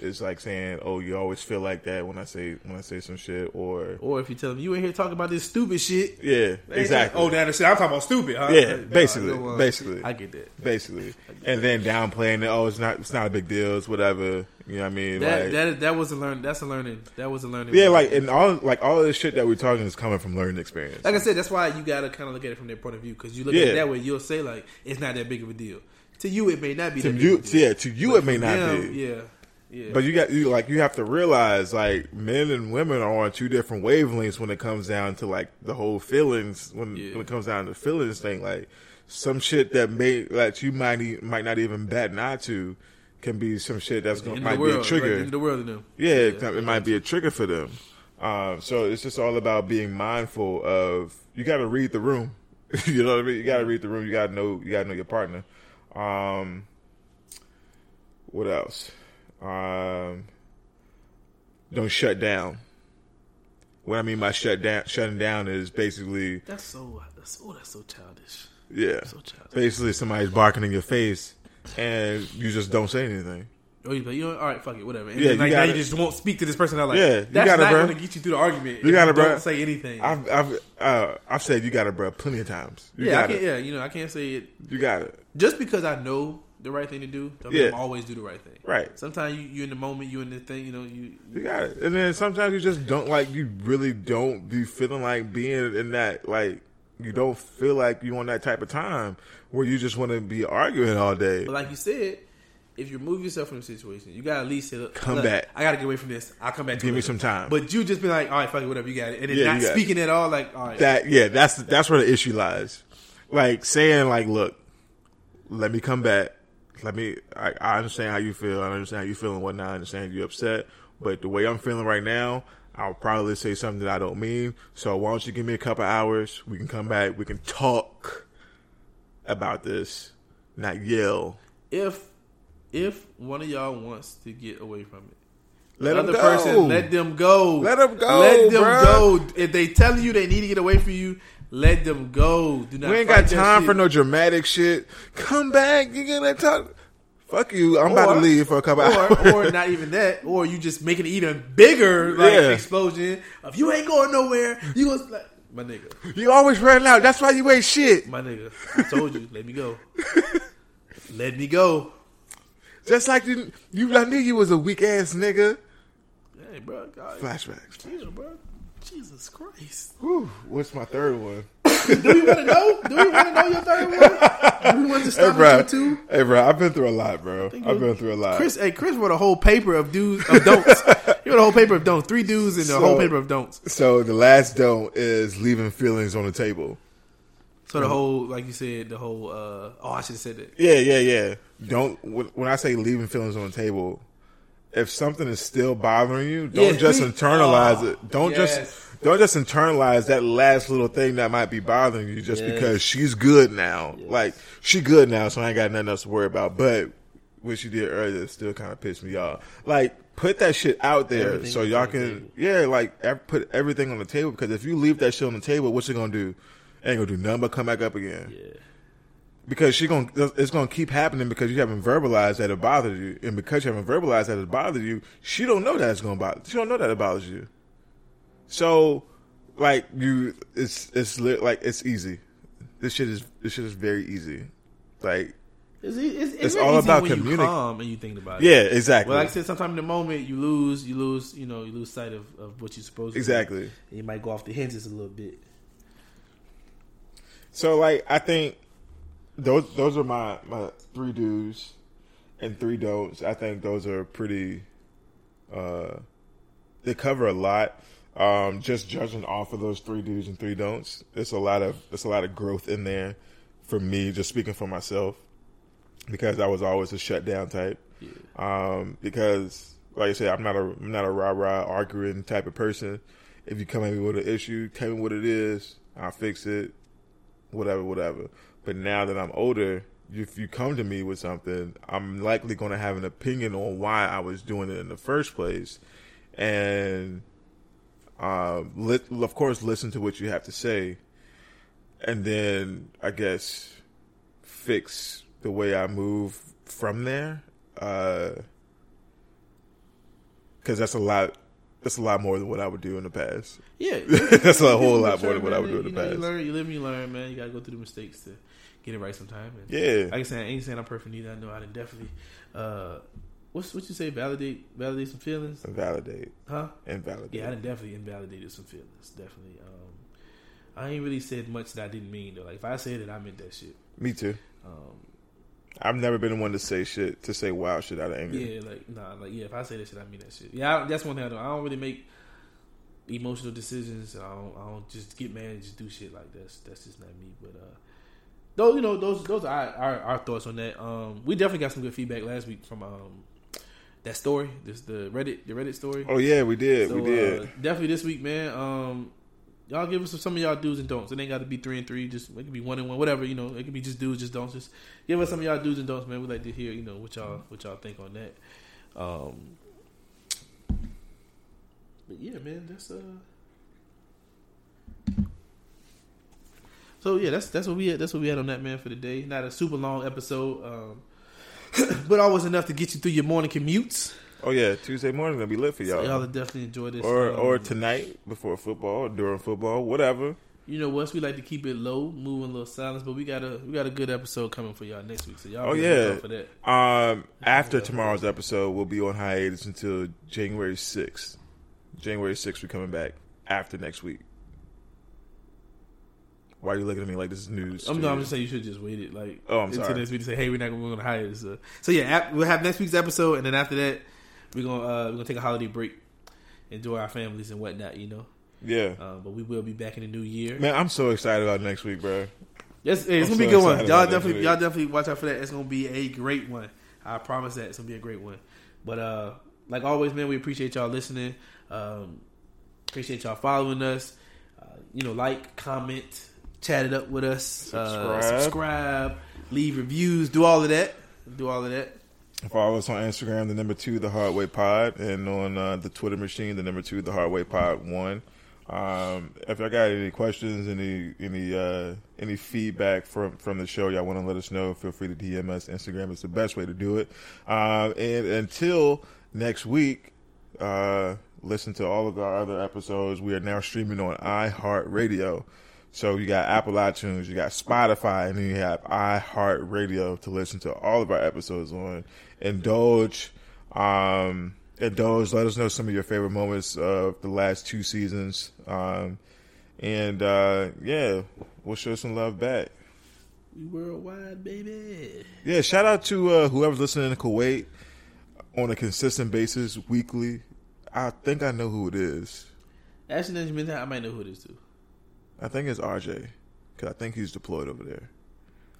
It's like saying, "Oh, you always feel like that when I say when I say some shit," or Or if you tell them you ain't here talking about this stupid shit. yeah, exactly. Oh, the shit I'm talking about stupid, huh? Yeah, basically, no, uh, basically. I get that. basically, and then downplaying it. Oh, it's not. It's not a big deal. It's whatever. You know what I mean? That like, that that was a learn. That's a learning. That was a learning. yeah, like and all like all of this shit that we're talking is coming from learning experience. like I said, that's why you gotta kind of look at it from their point of view because you look Yeah. at it that way, you'll say like it's not that big of a deal. To you, it may not be. to that you, big of a deal. yeah, to you But it may not them, be. Yeah, yeah. But you got you like you have to realize like men and women are on two different wavelengths when it comes down to like the whole feelings when Yeah. when it comes down to feelings thing. Like some shit that may that you might e- might not even bat an eye to can be some shit that's gonna might the be a trigger. Right, in the world, to them. Yeah, it, it might be a trigger for them. Um, so it's just all about being mindful of. You got to read the room. you know what I mean? You got to read the room. You got to know. You got to know your partner. Um, what else? Um, don't shut down. What I mean by shut down, shutting down is basically That's so. That's oh, that's so childish. yeah, So childish. basically somebody's barking in your face and you just don't say anything. Oh, you, you know, all right, fuck it, whatever. And Yeah, then, you like now gotta- you just won't speak to this person. I'm like, Yeah, you that's gotta, not bro. going to get you through the argument. You gotta, don't bro. say anything. I've I've uh, I've said you got it, bro, plenty of times. You yeah, I got can't. it. Yeah, you know, I can't say it You got it. just because I know the right thing to do. Don't Yeah. always do the right thing. Right. Sometimes you you in the moment, you in the thing. You know, you You got it. And then sometimes you just don't like you really don't be feeling like being in that like you don't feel like you on that type of time where you just want to be arguing all day. But like you said, if you remove yourself from the situation, you gotta at least say, look, Come look, back. I gotta get away from this. I'll come back. Give me later." some time. But you just be like, all right, fuck it, whatever, you got it, and then Yeah, not you got it. speaking at all. Like, all right, That yeah, that's that's where the issue lies. Like saying like, look, let me come back. Let me. I, I understand how you feel. I understand how you feel and whatnot. I understand you're upset. But the way I'm feeling right now, I'll probably say something that I don't mean. So why don't you give me a couple hours? We can come back. We can talk about this, not yell. if if one of y'all wants to get away from it. Let the other person, let them go. Let them go, Let them bruh. go. If they tell you they need to get away from you, let them go. Do not. we ain't got time for no dramatic shit. Come back. You gonna talk? Fuck you. I'm about to leave for a couple hours. or, or not even that, or you just making it even bigger, like Yeah. explosion. If you ain't going nowhere, you gonna like my nigga, You always running out. That's why you ain't shit. my nigga. I told you, let me go, let me go. Just like you, you I knew you was a weak ass nigga. Hey, bro, God, Flashbacks. chill, bro. Jesus Christ. Whew, what's my third one? Do we want to know? Do we want to know your third one? Do we want to Hey, stop bro. at you? Hey, bro. I've been through a lot, bro. I've been through a lot. Chris, hey, Chris wrote a whole paper of dudes of don'ts. he wrote a whole paper of don'ts. Three dudes and a whole paper of don'ts. So the last don't is leaving feelings on the table. So the whole, like you said, the whole. uh Oh, I should have said that. Yeah, yeah, yeah. Don't when I say leaving feelings on the table, if something is still bothering you, don't Yeah, just internalize Oh, it. Don't yes. just don't just internalize that last little thing that might be bothering you just Yes. because she's good now. Like she good now, so I ain't got nothing else to worry about. But what she did earlier still kind of pissed me off. Like put that shit out there Everything so y'all can yeah, like put everything on the table because if you leave that shit on the table, what's it gonna do? Ain't gonna do nothing but come back up again Yeah. Because she going it's to keep happening because you haven't verbalized that it bothers you, and because you haven't verbalized that it bothers you, she don't know that it's going to bother. She don't know that it bothers you. So, like you, it's it's li- like it's easy. This shit is this shit is very easy. Like It's, it's, it's, It's all about when you communi- calm and you think about it. yeah, exactly, Well, like I said, sometimes in the moment you lose, you lose, you know, you lose sight of, of what you're supposed to. do. exactly. You might go off the hinges a little bit. So like I think those those are my my three do's and three don'ts. I think those are pretty uh they cover a lot. Um just judging off of those three do's and three don'ts. It's a lot of it's a lot of growth in there for me, just speaking for myself. Because I was always a shutdown type. Um because like I said, I'm not a I'm not a rah rah arguing type of person. If you come at me with an issue, tell me what it is, I'll fix it whatever, whatever. But now that I'm older, if you come to me with something, I'm likely going to have an opinion on why I was doing it in the first place, and uh, lit, of course, listen to what you have to say, and then I guess fix the way I move from there. Uh, because that's a lot. That's a lot more than what I would do in the past. Yeah, That's a whole lot more than what I would do in the past. You learn, you live, and you learn, man. You gotta go through the mistakes to get it right sometime. And Yeah. like I said, I ain't saying I'm perfect either. I know I didn't definitely. Uh, what's what you say? Validate, validate some feelings, Invalidate. huh? Invalidate. Yeah, I done definitely invalidated some feelings. Definitely. Um, I ain't really said much that I didn't mean though. Like if I said it, I meant that shit. Me too. Um, I've never been the one to say shit to say wild shit out of anger. yeah, like nah, like yeah. If I say that shit, I mean that shit. Yeah, I, that's one thing I don't. I don't really make emotional decisions. I don't. I don't just get mad and just do shit like that's that's just not me. But uh, though you know those those are our, our, our thoughts on that. Um, we definitely got some good feedback last week from um that story. This the Reddit the Reddit story. Oh yeah, we did. So, we did. Uh, definitely this week, man. Um, y'all give us some of y'all do's and don'ts. It ain't got to be three and three. Just it could be one and one, whatever. You know, it could be just do's, just don'ts. Just give us some of y'all do's and don'ts, man. We like to hear, you know, what y'all what y'all think on that. Um, but yeah, man, that's uh. So yeah, that's that's what we had, that's what we had on that man for the day. Not a super long episode, um, but always enough to get you through your morning commutes. Oh yeah, Tuesday morning gonna be lit for y'all. y'all will definitely enjoy this. or um, or tonight before football, or during football, whatever. You know what? We like to keep it low, move in a little silence, but we got a we got a good episode coming for y'all next week. So y'all Oh, be yeah. for that. Um, after tomorrow's episode, we'll be on hiatus until January sixth. January sixth, we're coming back after next week. Why are you looking at me like this is news? I'm, no, I'm just saying you should just wait it like Oh, I'm until sorry. next week to say, hey, we're not going to hire this. So yeah, we'll have next week's episode, and then after that, we're gonna uh, we're gonna take a holiday break, enjoy our families and whatnot, you know. yeah. Um, but we will be back in the new year. Man, I'm so excited about next week, bro. Yes, it's I'm gonna be a good one. Y'all definitely, y'all definitely watch out for that. It's gonna be a great one. I promise that it's gonna be a great one. But uh, like always, man, we appreciate y'all listening. Um, appreciate y'all following us. Uh, you know, like, comment, chat it up with us, Uh, Subscribe. subscribe, leave reviews, do all of that. Do all of that. Follow us on Instagram, the number two, the Hard Way Pod, and on uh, the Twitter machine, the number two, the Hard Way Pod one. Um, if y'all got any questions, any any uh, any feedback from from the show, y'all want to let us know, feel free to DM us. Instagram is the best way to do it. Um, and until next week, uh, listen to all of our other episodes. We are now streaming on iHeartRadio. So you got Apple iTunes, you got Spotify, and then you have iHeartRadio to listen to all of our episodes on. Indulge, um, indulge. Let us know some of your favorite moments of the last two seasons, um, and uh, yeah, we'll show some love back. We worldwide, baby. Yeah, shout out to uh, whoever's listening in Kuwait on a consistent basis, weekly. I think I know who it is. Actually, now you mention I might know who it is too. I think it's RJ because I think he's deployed over there.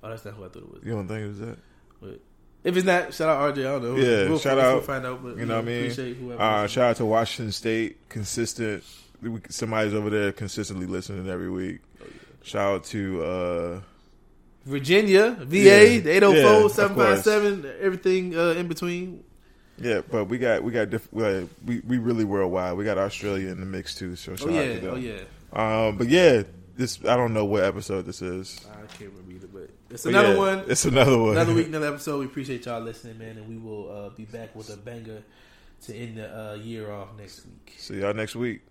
Oh, that's not who I thought it was. You don't think it was that? If it's not, shout out RJ. I don't know. Yeah, we'll, shout we'll out. find out. But You know what I mean? Appreciate whoever. Uh, shout out to Washington State, consistent. we- Somebody's over there consistently listening every week. Oh, Shout out to uh, Virginia, VA, Yeah. the 804, Yeah, 757, everything uh, in between. yeah, but we got we got diff- we we really worldwide. We got Australia in the mix too. So shout Oh out yeah, to them. oh yeah. Um, but yeah, this I don't know what episode this is. I can't remember either, but it's another yeah, one. It's another one. Another week, another episode. We appreciate y'all listening, man, and we will uh, be back with a banger to end the uh, year off next week. See y'all next week.